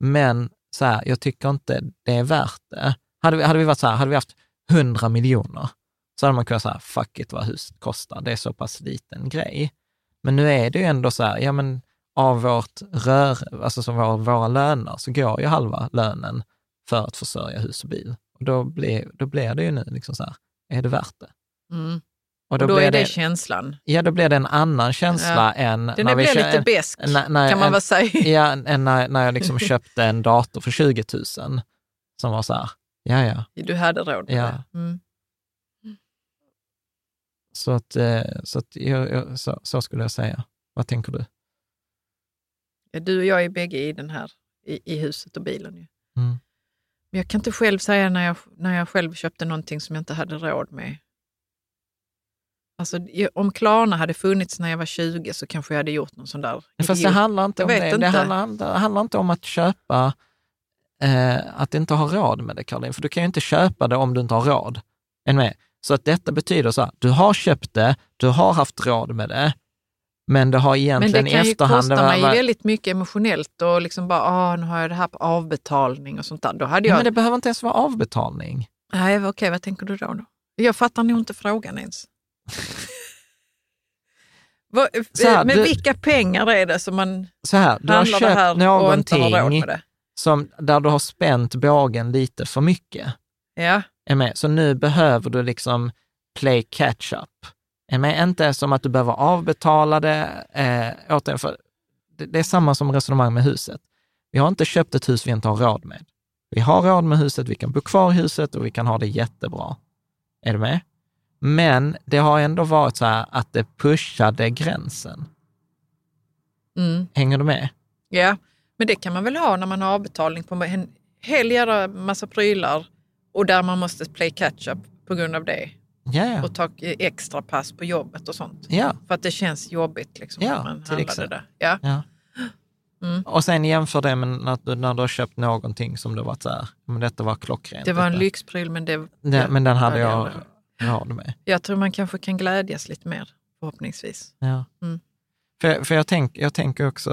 men så här, jag tycker inte det är värt det. Hade vi, hade vi varit så här, hade vi haft 100 miljoner, så hade man kunnat säga, fuck it vad huset kostar, det är så pass liten grej. Men nu är det ju ändå så här, ja men av vårt rör, alltså som våra, våra löner, så går ju halva lönen för att försörja hus och bil. Och då blir, då blir det ju nu liksom så här, är det värt det? Mm. Och Och då blir är det känslan. Ja, då blir det en annan känsla än... Den när vi blir kö- lite besk, när- när- kan man en- väl säga. Ja, än när, när jag liksom köpte en dator för 20 000 som var så här, ja ja. Du hade råd med Ja. det. Mm. Så, att, eh, så, att jag, så, så skulle jag säga. Vad tänker du? Du och jag är bägge i den här, i, i huset och bilen. Ju. Mm. Men jag kan inte själv säga när jag, när jag själv köpte någonting som jag inte hade råd med. Alltså, om Klarna hade funnits när jag var 20 så kanske jag hade gjort någon sån där Fast det handlar inte om det. inte. Det handlar, handlar inte om att köpa, eh, att inte ha råd med det, Caroline. För du kan ju inte köpa det om du inte har råd. Med? Så att detta betyder så här, du har köpt det, du har haft råd med det, men det har Men egentligen det kan i ju efterhand... kosta det var- mig var- väldigt mycket emotionellt och liksom bara, ah, nu har jag det här på avbetalning och sånt där. Då hade Ja, jag... men det behöver inte ens vara avbetalning. Nej, okej, vad tänker du då? då? Jag fattar nog inte frågan ens. Vad, här, men du- vilka pengar är det som man Så här, du har handlar det här köpt och inte har råd med det? Som, där du har spänt bågen lite för mycket. Ja, Är med? Så nu behöver du liksom play catch up. Är med? Inte som att du behöver avbetala det. Eh, återigen, för det, det är samma som resonemang med huset. Vi har inte köpt ett hus vi inte har råd med. Vi har råd med huset, vi kan bo kvar i huset och vi kan ha det jättebra. Är du med? Men det har ändå varit så här att det pushade gränsen. mm. Hänger du med? ja, men det kan man väl ha när man har avbetalning på en hel jävla massa prylar och där man måste play catch up på grund av det Ja, ja. och ta extra pass på jobbet och sånt. ja. För att det känns jobbigt liksom, Ja, när man handlar det. Ja. Ja. Mm. Och sen jämför det med när du, när du har köpt någonting som du varit så här, men detta var klockrent. Det var en detta. lyxpryl men det, Nej, men den hade Ja, jag det råd med. Jag tror man kanske kan glädjas lite mer, förhoppningsvis. Ja. Mm. För, för jag, tänk, jag tänker också,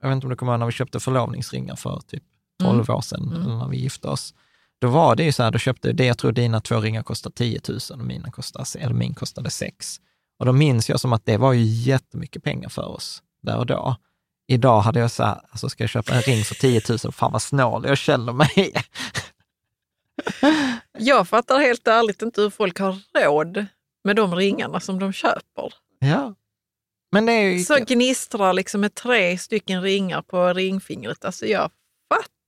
jag vet inte om du kommer ihåg när vi köpte förlovningsringar för typ 12 år sedan, Mm. när vi gifte oss. Då var det ju så här, då köpte det, jag tror dina två ringar kostade 10 000 och mina kostade, eller min kostade 6. Och då minns jag som att det var ju jättemycket pengar för oss där och då. Idag hade jag så här, alltså ska jag köpa en ring för 10 000, fan vad snål jag känner mig. Jag fattar helt ärligt inte hur folk har råd med de ringarna som de köper. ja. Men det är ju... Så gnistrar liksom med tre stycken ringar på ringfingret. Alltså jag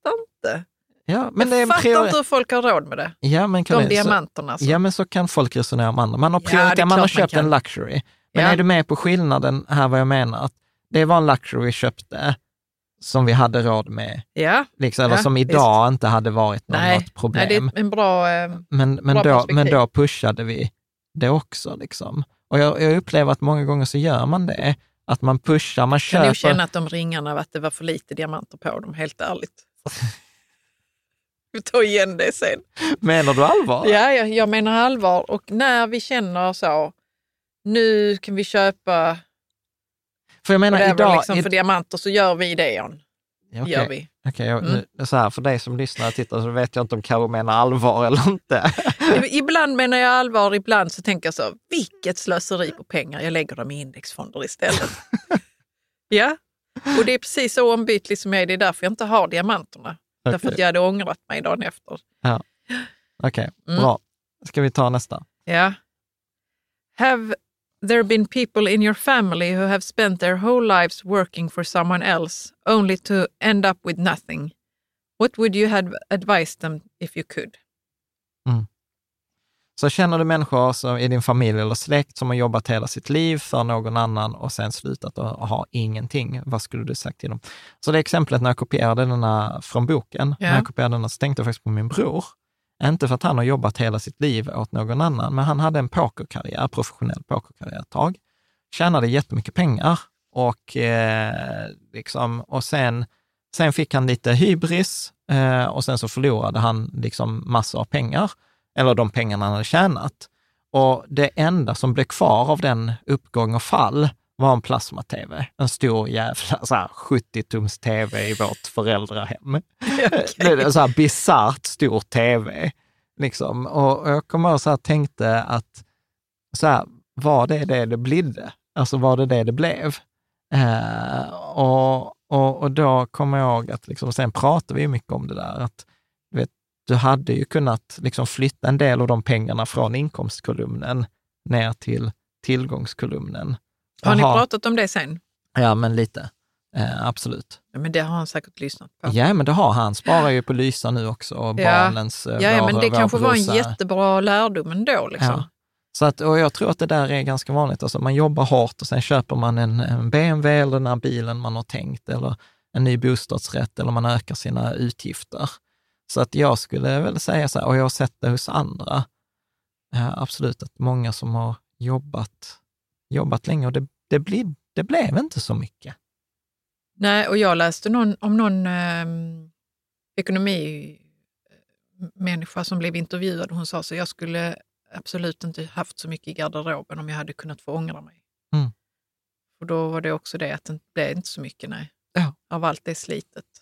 inte. Ja, men det jag är fattar priori- inte hur folk har råd med det. ja, men De Karin, så, diamanterna. Alltså. ja, men så kan folk resonera om andra. Man har Ja, det prioriterat, man har klart man köpt en kan. luxury. Men Ja. är du med på skillnaden här vad jag menar? Att det var en luxury vi köpte som vi hade råd med, ja. liksom, eller Ja, som idag inte hade varit något, Nej, något problem. Nej, det är en bra... Eh, Men, men, Bra då, men då pushade vi det också. Liksom. Och jag, jag upplever att många gånger så gör man det. Att man pushar, man kan nog köper. känna att de ringarna, att det var för lite diamanter på dem, helt ärligt. Vi tar igen det sen. Menar du allvar? Ja, jag, jag menar allvar. Och när vi känner så, nu kan vi köpa För jag menar idag... liksom, för diamanter, så gör vi det, Jan. Ja, okej. Gör vi. Okej, jag- Mm. nu, så här, för dig som lyssnar och tittar så vet jag inte om Karo menar allvar eller inte. Ibland menar jag allvar, ibland så tänker jag så, vilket slöseri på pengar, jag lägger dem i indexfonder istället. ja, och det är precis så ombytlig som jag är, det är därför jag inte har diamanterna. Därför att jag hade ångrat mig dagen efter. Okej, Mm. bra. Ska vi ta nästa? Ja. Have there been people in your family who have spent their whole lives working for someone else only to end up with nothing? What would you have advised them if you could? Så känner du människor som i din familj eller släkt som har jobbat hela sitt liv för någon annan och sen slutat och ha ingenting, vad skulle du sagt till dem? Så det exemplet när jag kopierade denna från boken, Ja. när jag kopierade denna så tänkte jag faktiskt på min bror. Inte för att han har jobbat hela sitt liv åt någon annan, men han hade en pokerkarriär, professionell pokerkarriär ett tag. Tjänade jättemycket pengar och, eh, liksom, och sen, sen fick han lite hybris eh, och sen så förlorade han liksom massor av pengar eller de pengarna han hade tjänat. Och det enda som blev kvar av den uppgång och fall var en plasma-tv. En stor jävla så här 70-tums tv i vårt föräldrahem. Det är en så här bisarrt stor tv. Liksom. Och jag kommer ihåg så här, tänkte att, så här, var det det det blidde? Alltså var det det det blev? Eh, och, och, och då kommer jag ihåg att, liksom, sen pratade vi mycket om det där, att du, vet, du hade ju kunnat liksom flytta en del av de pengarna från inkomstkolumnen ner till tillgångskolumnen. Har ni Jaha. pratat om det sen? Ja, men lite. Eh, absolut. Ja, men det har han säkert lyssnat på. Ja, men det har han. Sparar ju på Lysa nu också och Ja. barnens eh, Ja, ja, vår- men det kanske var en jättebra lärdom ändå. Liksom. Ja. Så att, och jag tror att det där är ganska vanligt. Alltså man jobbar hårt och sen köper man en, en BMW eller den här bilen man har tänkt eller en ny bostadsrätt eller man ökar sina utgifter. Så att jag skulle väl säga så här, och jag har sett det hos andra, eh, absolut att många som har jobbat, jobbat länge och det, det, blir, det blev inte så mycket. Nej, och jag läste någon, om någon eh, ekonomimänniska som blev intervjuad. Hon sa så jag skulle absolut inte haft så mycket i garderoben om jag hade kunnat få ångra mig. Mm. Och då var det också det att det blev inte så mycket nej, Ja. av allt det slitet.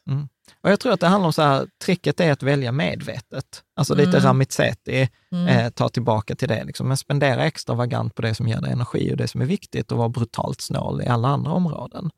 Och jag tror att det handlar om så här, tricket är att välja medvetet. Alltså lite Mm. Ramizeti, Mm. eh, ta tillbaka till det. Liksom. Men spendera extravagant på det som ger dig energi och det som är viktigt och vara brutalt snål i alla andra områden.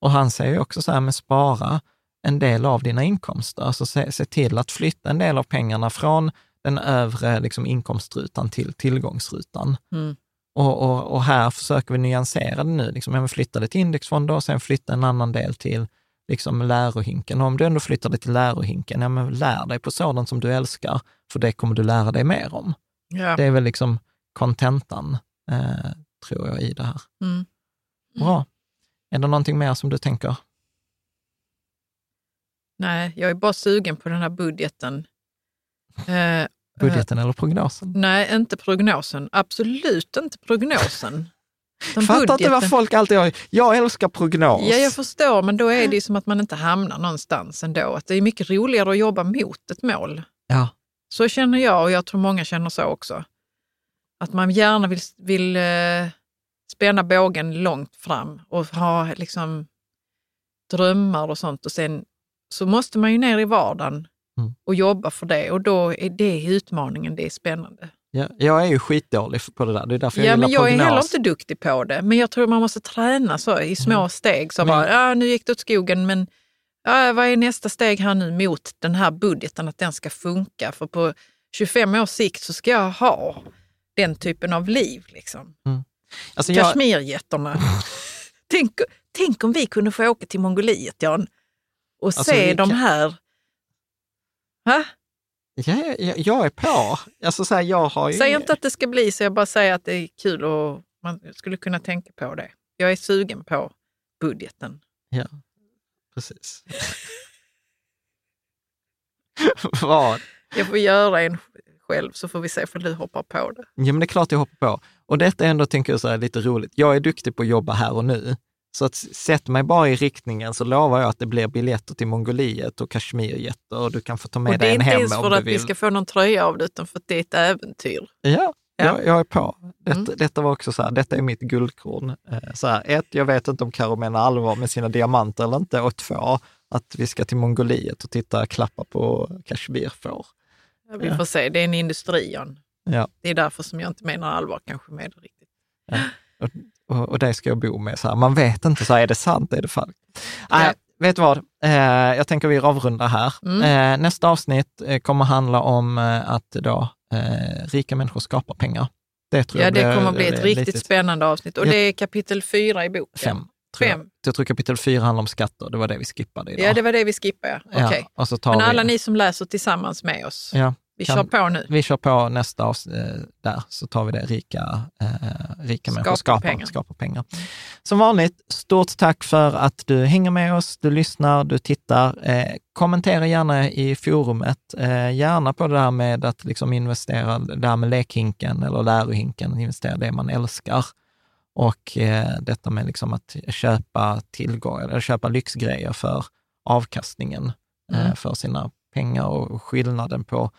Och han säger ju också så här, med spara en del av dina inkomster. Alltså se, se till att flytta en del av pengarna från den övre liksom, inkomstrutan till tillgångsrutan. Mm. Och, och, och här försöker vi nyansera det nu. Liksom, flytta det till indexfonder och sen flytta en annan del till liksom, lärohinken. Och om du ändå flyttar det till lärohinken, ja, men lär dig på sådant som du älskar, för det kommer du lära dig mer om. Ja. Det är väl liksom kontentan, eh, tror jag, i det här. Mm. Bra. Är det någonting mer som du tänker? Nej, jag är bara sugen på den här budgeten. Eh, Budgeten eller prognosen? nej, inte prognosen. Absolut inte prognosen. Utan Fattar inte budgeten. vad folk alltid har. Jag älskar prognos. Ja, jag förstår, men då är det ju som att man inte hamnar någonstans ändå. Att det är mycket roligare att jobba mot ett mål. ja. Så känner jag och jag tror många känner så också. Att man gärna vill, vill eh, spänna bågen långt fram och ha liksom drömmar och sånt. Och sen så måste man ju ner i vardagen Mm. och jobba för det. Och då är det utmaningen, det är spännande. Ja, jag är ju skitdålig på det där. Det är därför jag Ja, gillar men jag är prognos. heller inte duktig på det. Men jag tror man måste träna så i små Mm. steg. Så Men- bara, ja, nu gick det åt skogen, men ja, vad är nästa steg här nu mot den här budgeten, att den ska funka? För på 25 års sikt så ska jag ha den typen av liv. Liksom. Alltså jag, tänk, tänk om vi kunde få åka till Mongoliet, Jan, och Alltså, se de kan- här Ha? Jag, jag, jag är på. Alltså så här, jag har ju... Säg inte att det ska bli så, jag bara säger att det är kul och man skulle kunna tänka på det. Jag är sugen på budgeten. Ja, precis. Vad? Jag får göra en själv så får vi se om du hoppar på det. Ja, men det är klart jag hoppar på. Och detta är ändå, tänker jag, så här, lite roligt. Jag är duktig på att jobba här och nu. Så att sätt mig bara i riktningen så lovar jag att det blir biljetter till Mongoliet och Kashmirjätter och du kan få ta med och det dig är en inte hem ens om för du att vill. vi ska få någon tröja av det, utan för att det är ett äventyr. Ja, Ja. Jag, jag är på. Detta, Mm. detta var också så här, detta är mitt guldkorn. Eh, Så här, ett, jag vet inte om Karo menar allvar med sina diamanter eller inte. Och två, att vi ska till Mongoliet och titta klappa på kashmirfår. Ja, Vi Ja. får se, det är en industri, John. Ja. Det är därför som jag inte menar allvar kanske med det riktigt. Och, och det ska jag bo med. Så här. Man vet inte, så här, är det sant, är det falskt? Nej, Ja. vet du vad? Eh, jag tänker vi avrundar här. Mm. Eh, nästa avsnitt eh, kommer handla om eh, att då, eh, rika människor skapar pengar. Det tror Ja, jag det blir, kommer att bli ett riktigt lite- spännande avsnitt och det är kapitel fyra i boken. Fem. Tror jag. Fem. jag tror kapitel fyra handlar om skatter, det var det vi skippade idag. Ja, det var det vi skippade. Okej. Ja, Men alla ni som läser tillsammans med oss, ja, vi kan- kör på nu. vi kör på nästa avsnitt eh, där, så tar vi det rika, eh, rika människor Skapar pengar. skapar pengar. Som vanligt, stort tack för att du hänger med oss, du lyssnar, du tittar. Eh, kommentera gärna i forumet, eh, gärna på det där med att liksom investera, det här med lekhinken eller lärohinken, investera det man älskar. Och eh, detta med liksom att köpa tillgångar, eller köpa lyxgrejer för avkastningen Mm. för sina pengar och skillnaden på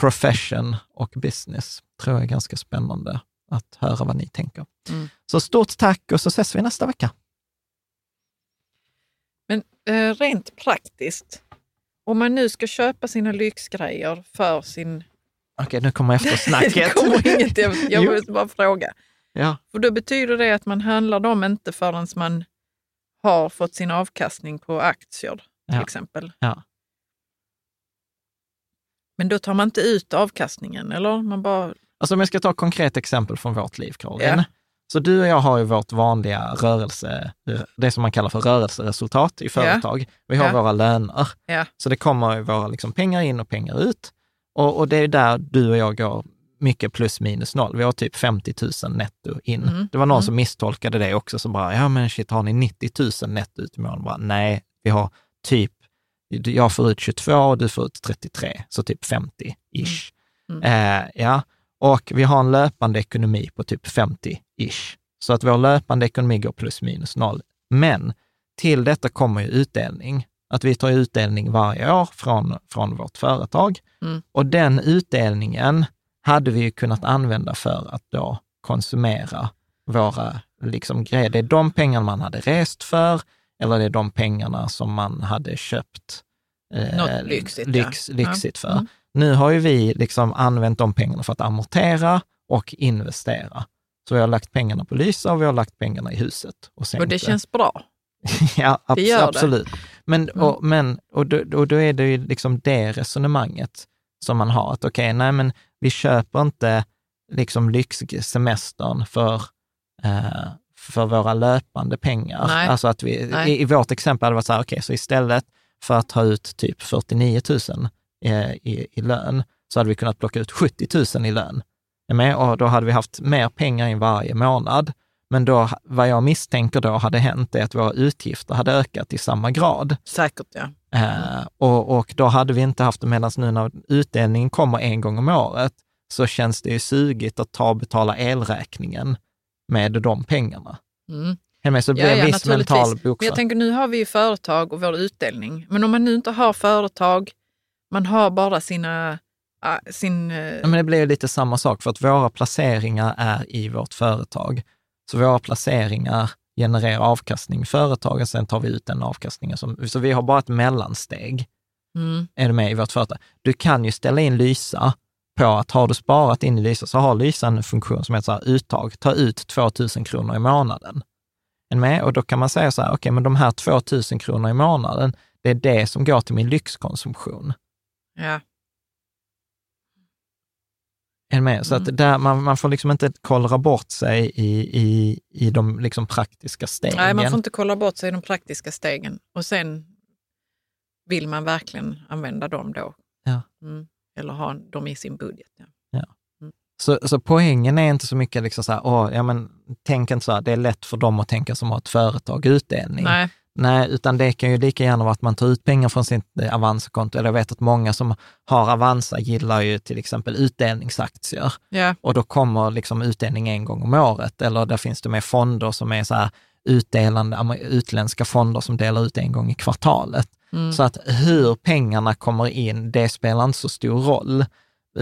profession och business tror jag är ganska spännande att höra vad ni tänker. Mm. Så stort tack och så ses vi nästa vecka. Men eh, rent praktiskt, om man nu ska köpa sina lyxgrejer för sin... Okej, nu kommer eftersnacket. det kommer inget, jag måste bara fråga. Ja, För då betyder det att man handlar dem inte förrän man har fått sin avkastning på aktier till Ja. exempel. Ja. Men då tar man inte ut avkastningen eller? Man bara, alltså om jag ska ta ett konkret exempel från vårt liv, Caroline. Ja. Så du och jag har ju vårt vanliga rörelse, det som man kallar för rörelseresultat i företag. Vi har Ja. våra löner. ja, Så det kommer ju våra liksom pengar in och pengar ut. Och, och det är där du och jag går mycket plus minus noll. Vi har typ 50 000 netto in. Mm. Det var någon Mm. som misstolkade det också, som bara, ja men shit, har ni 90 000 netto ut i månaden? Bara, Nej, vi har typ, jag får ut 22 och du får ut 33, så typ 50-ish. Mm. Eh, ja, och vi har en löpande ekonomi på typ 50-ish. Så att vår löpande ekonomi går plus minus noll. Men till detta kommer ju utdelning. Att vi tar utdelning varje år från, från vårt företag. Mm. Och den utdelningen hade vi ju kunnat använda för att då konsumera våra liksom, grejer. Det är de pengarna man hade rest för, eller det är de pengarna som man hade köpt eh, Något lyxigt, ja. lyx, lyxigt för. Mm. Nu har ju vi liksom använt de pengarna för att amortera och investera. Så vi har lagt pengarna på Lysa och vi har lagt pengarna i huset. Och, och det känns bra. ja, abs- det gör det. absolut. Men, Mm. och, men, och, då, och då är det ju liksom det resonemanget som man har, att okej, nej men vi köper inte liksom lyxsemestern för, eh, för våra löpande pengar. Nej. Alltså att vi, i, i vårt exempel hade det varit så här, okej, så istället för att ta ut typ 49 000 eh, i, i lön, så hade vi kunnat plocka ut 70 000 i lön. Med? Och då hade vi haft mer pengar in varje månad. Men då, vad jag misstänker då hade hänt är att våra utgifter hade ökat i samma grad. Säkert ja. Eh, och, och då hade vi inte haft det, medan nu när utdelningen kommer en gång om året, så känns det ju sugigt att ta och betala elräkningen med de pengarna. Mm. Med? Så blir Ja, en ja, viss naturligtvis. mental Men jag bokföring. tänker nu har vi ju företag och vår utdelning. Men om man nu inte har företag, man har bara sina, ah, sin... Ja, men det blir ju lite samma sak, för att våra placeringar är i vårt företag. Så våra placeringar genererar avkastning i företaget, sen tar vi ut den avkastningen. Som, så vi har bara ett mellansteg, mm, är du med i vårt företag. Du kan ju ställa in Lysa på att har du sparat in i Lysa, så har Lysa en funktion som heter så här, uttag, ta ut 2 000 kronor i månaden. Med? Och då kan man säga så här, okej, men de här 2 000 kronor i månaden, det är det som går till min lyxkonsumtion. ja. Är du med? Så Mm. att där, man, man får liksom inte kollra bort sig i, i, i de liksom praktiska stegen. Nej, man får inte kolla bort sig i de praktiska stegen. Och sen vill man verkligen använda dem då Ja. Mm. Eller ha dem i sin budget. Ja. Så, så poängen är inte så mycket liksom så här, åh, ja men tänk inte så här, det är lätt för dem att tänka som har ett företag, utdelning. Nej. Nej, utan det kan ju lika gärna vara att man tar ut pengar från sitt eh, Avanza-konto. Eller jag vet att många som har Avanza gillar ju till exempel utdelningsaktier. Ja. Och då kommer liksom utdelning en gång om året. Eller där finns det med fonder som är så här utdelande, utländska fonder som delar ut en gång i kvartalet. Mm. Så att hur pengarna kommer in, det spelar inte så stor roll.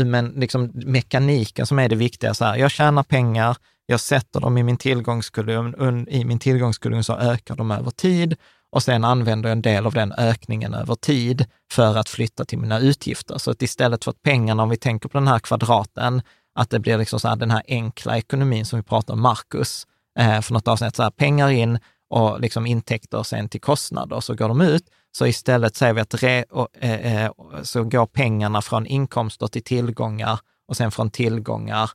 Men liksom mekaniken som är det viktiga, så här, jag tjänar pengar, jag sätter dem i min tillgångskolumn, i min tillgångskolumn så ökar de över tid och sen använder jag en del av den ökningen över tid för att flytta till mina utgifter. Så att istället för att pengarna, om vi tänker på den här kvadraten, att det blir liksom så här, den här enkla ekonomin som vi pratade om, Marcus, eh, för något avsnitt, så här, pengar in och liksom intäkter sen till kostnader, så går de ut. Så istället säger vi att re, och, eh, eh, så går pengarna från inkomster till tillgångar och sen från tillgångar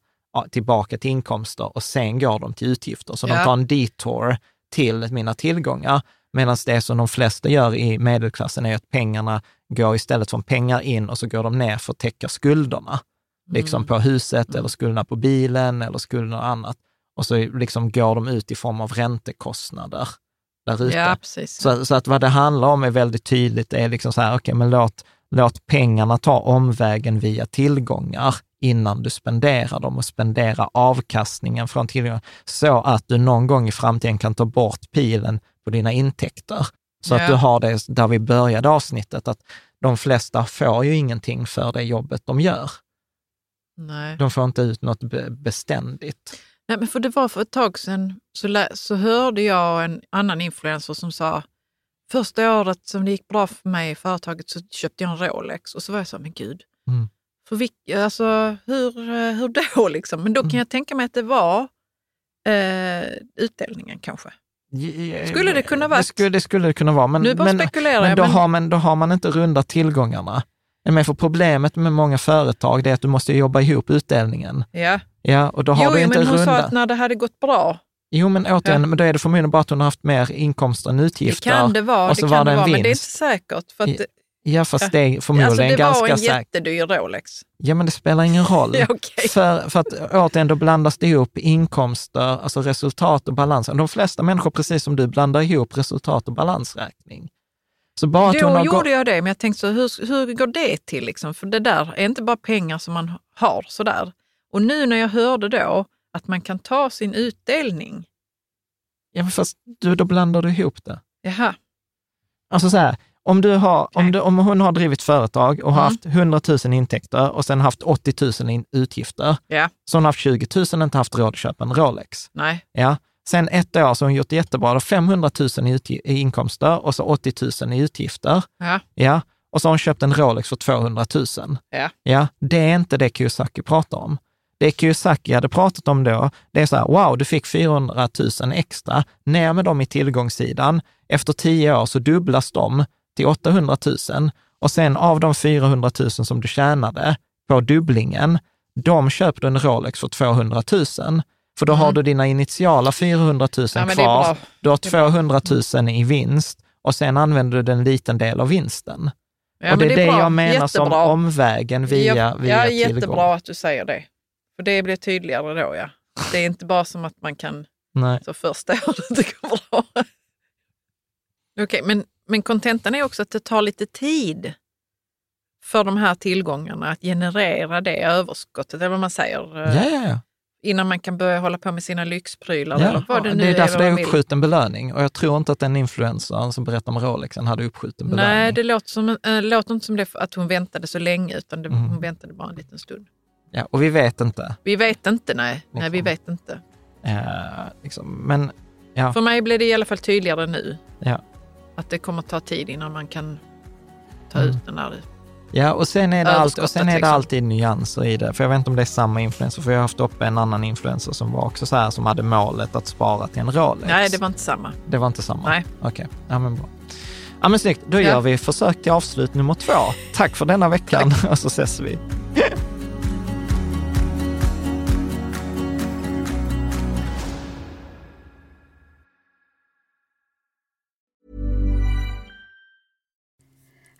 tillbaka till inkomster och sen går de till utgifter. Så Ja. de tar en detour till mina tillgångar. Medan det som de flesta gör i medelklassen är att pengarna går istället från pengar in och så går de ner för att täcka skulderna. Liksom Mm. på huset eller skulderna på bilen eller skulderna och annat. Och så liksom går de ut i form av räntekostnader där ute. ja. Så, så att vad det handlar om är väldigt tydligt, är liksom så här, okej, men låt, låt pengarna ta omvägen via tillgångar innan du spenderar dem och spendera avkastningen från tillgångar så att du någon gång i framtiden kan ta bort pilen på dina intäkter. Så Ja. att du har det där vi började avsnittet, att de flesta får ju ingenting för det jobbet de gör. Nej. De får inte ut något be- beständigt. Nej, men för det var för ett tag sedan så, så hörde jag en annan influencer som sa första året som det gick bra för mig i företaget så köpte jag en Rolex och så var jag så, men gud, Mm. för vilk, alltså, hur, eh, hur då liksom? Men då kan Mm. jag tänka mig att det var eh, utdelningen kanske. Skulle det kunna vara- Det skulle det, skulle kunna vara. Men, nu bara men, spekulerar Men jag. då, Men, har man, då har man inte rundat tillgångarna. Men för problemet med många företag är att du måste jobba ihop utdelningen. ja. Ja, och då har Jo, du inte men hon sa rundat. att när det hade gått bra, Jo, men återigen, Ja. men då är det förmodligen bara att hon har haft mer inkomster än det utgifter. kan det vara, och det så kan var det det en vara, men det är inte säkert. För att, Ja, det- fast det är förmodligen alltså, det ganska var en säkert. jättedyr Rolex. Ja, men det spelar ingen roll. Okej. För, för att återigen, då blandas det ihop inkomster, alltså resultat och balans. De flesta människor, precis som du, blandar ihop resultat och balansräkning. Så bara Då gjorde gått... jag det, men jag tänkte så, hur, hur går det till? Liksom? För det där är inte bara pengar som man har sådär. Och nu när jag hörde då att man kan ta sin utdelning, Ja, men fast du, då blandar du ihop det. jaha, Alltså så här, om, du har, om, du, om hon har drivit företag och har Mm. haft 100 000 intäkter och sen haft 80 000 in, utgifter, ja, så hon har haft 20 000 och inte haft råd att köpa en Rolex. nej, Ja. Sen ett år så har hon gjort det jättebra, då 500 000 i, i inkomster och så 80 000 i utgifter. ja, Ja. Och så har hon köpt en Rolex för 200 000. ja, Ja, det är inte det Kiyosaki pratar om. Det Kiyosaki hade pratat om då, det är så här, wow, du fick 400 000 extra, ner med dem i tillgångssidan. Efter tio år så dubblas de till 800 000 och sen av de 400 000 som du tjänade på dubblingen, de köper du en Rolex för 200 000. För då har du dina initiala 400 000 Mm. Ja, det är kvar, du har Det är bra. 200 000 i vinst och sen använder du en liten del av vinsten. ja och det är men det bra. jag menar som Jättebra. omvägen via, via ja, tillgång. jättebra att du säger det. För det blir tydligare då, ja. Det är inte bara som att man kan Nej. så första året det går bra. Okej, men, men kontentan är också att det tar lite tid för de här tillgångarna att generera det överskottet, eller vad man säger, eh, Ja, ja, ja. innan man kan börja hålla på med sina lyxprylar ja. eller vad det nu det är därför det är uppskjuten belöning. Och jag tror inte att den influencern som berättar om Rolexen hade uppskjuten belöning. Nej, det låter, som, äh, låter inte som det att hon väntade så länge, utan det, Mm. hon väntade bara en liten stund. Ja, och vi vet inte. Vi vet inte, nej. Nej, vi Liksom. vet inte. Eh, liksom. Men ja, För mig blir det i alla fall tydligare nu. Ja. Att det kommer ta tid innan man kan ta Mm. ut den där. ja och sen är det, allt, och sen är det Överskottet, alltid nyanser i det. För jag vet inte om det är samma influencer, för jag har haft uppe en annan influencer som var också så här, som hade målet att spara till en Rolex. Nej, det var inte samma. Det var inte samma? Nej. Okej, ja men bra. Ja men snyggt, då Ja. gör vi försök till avslut nummer två. Tack för denna veckan och så ses vi.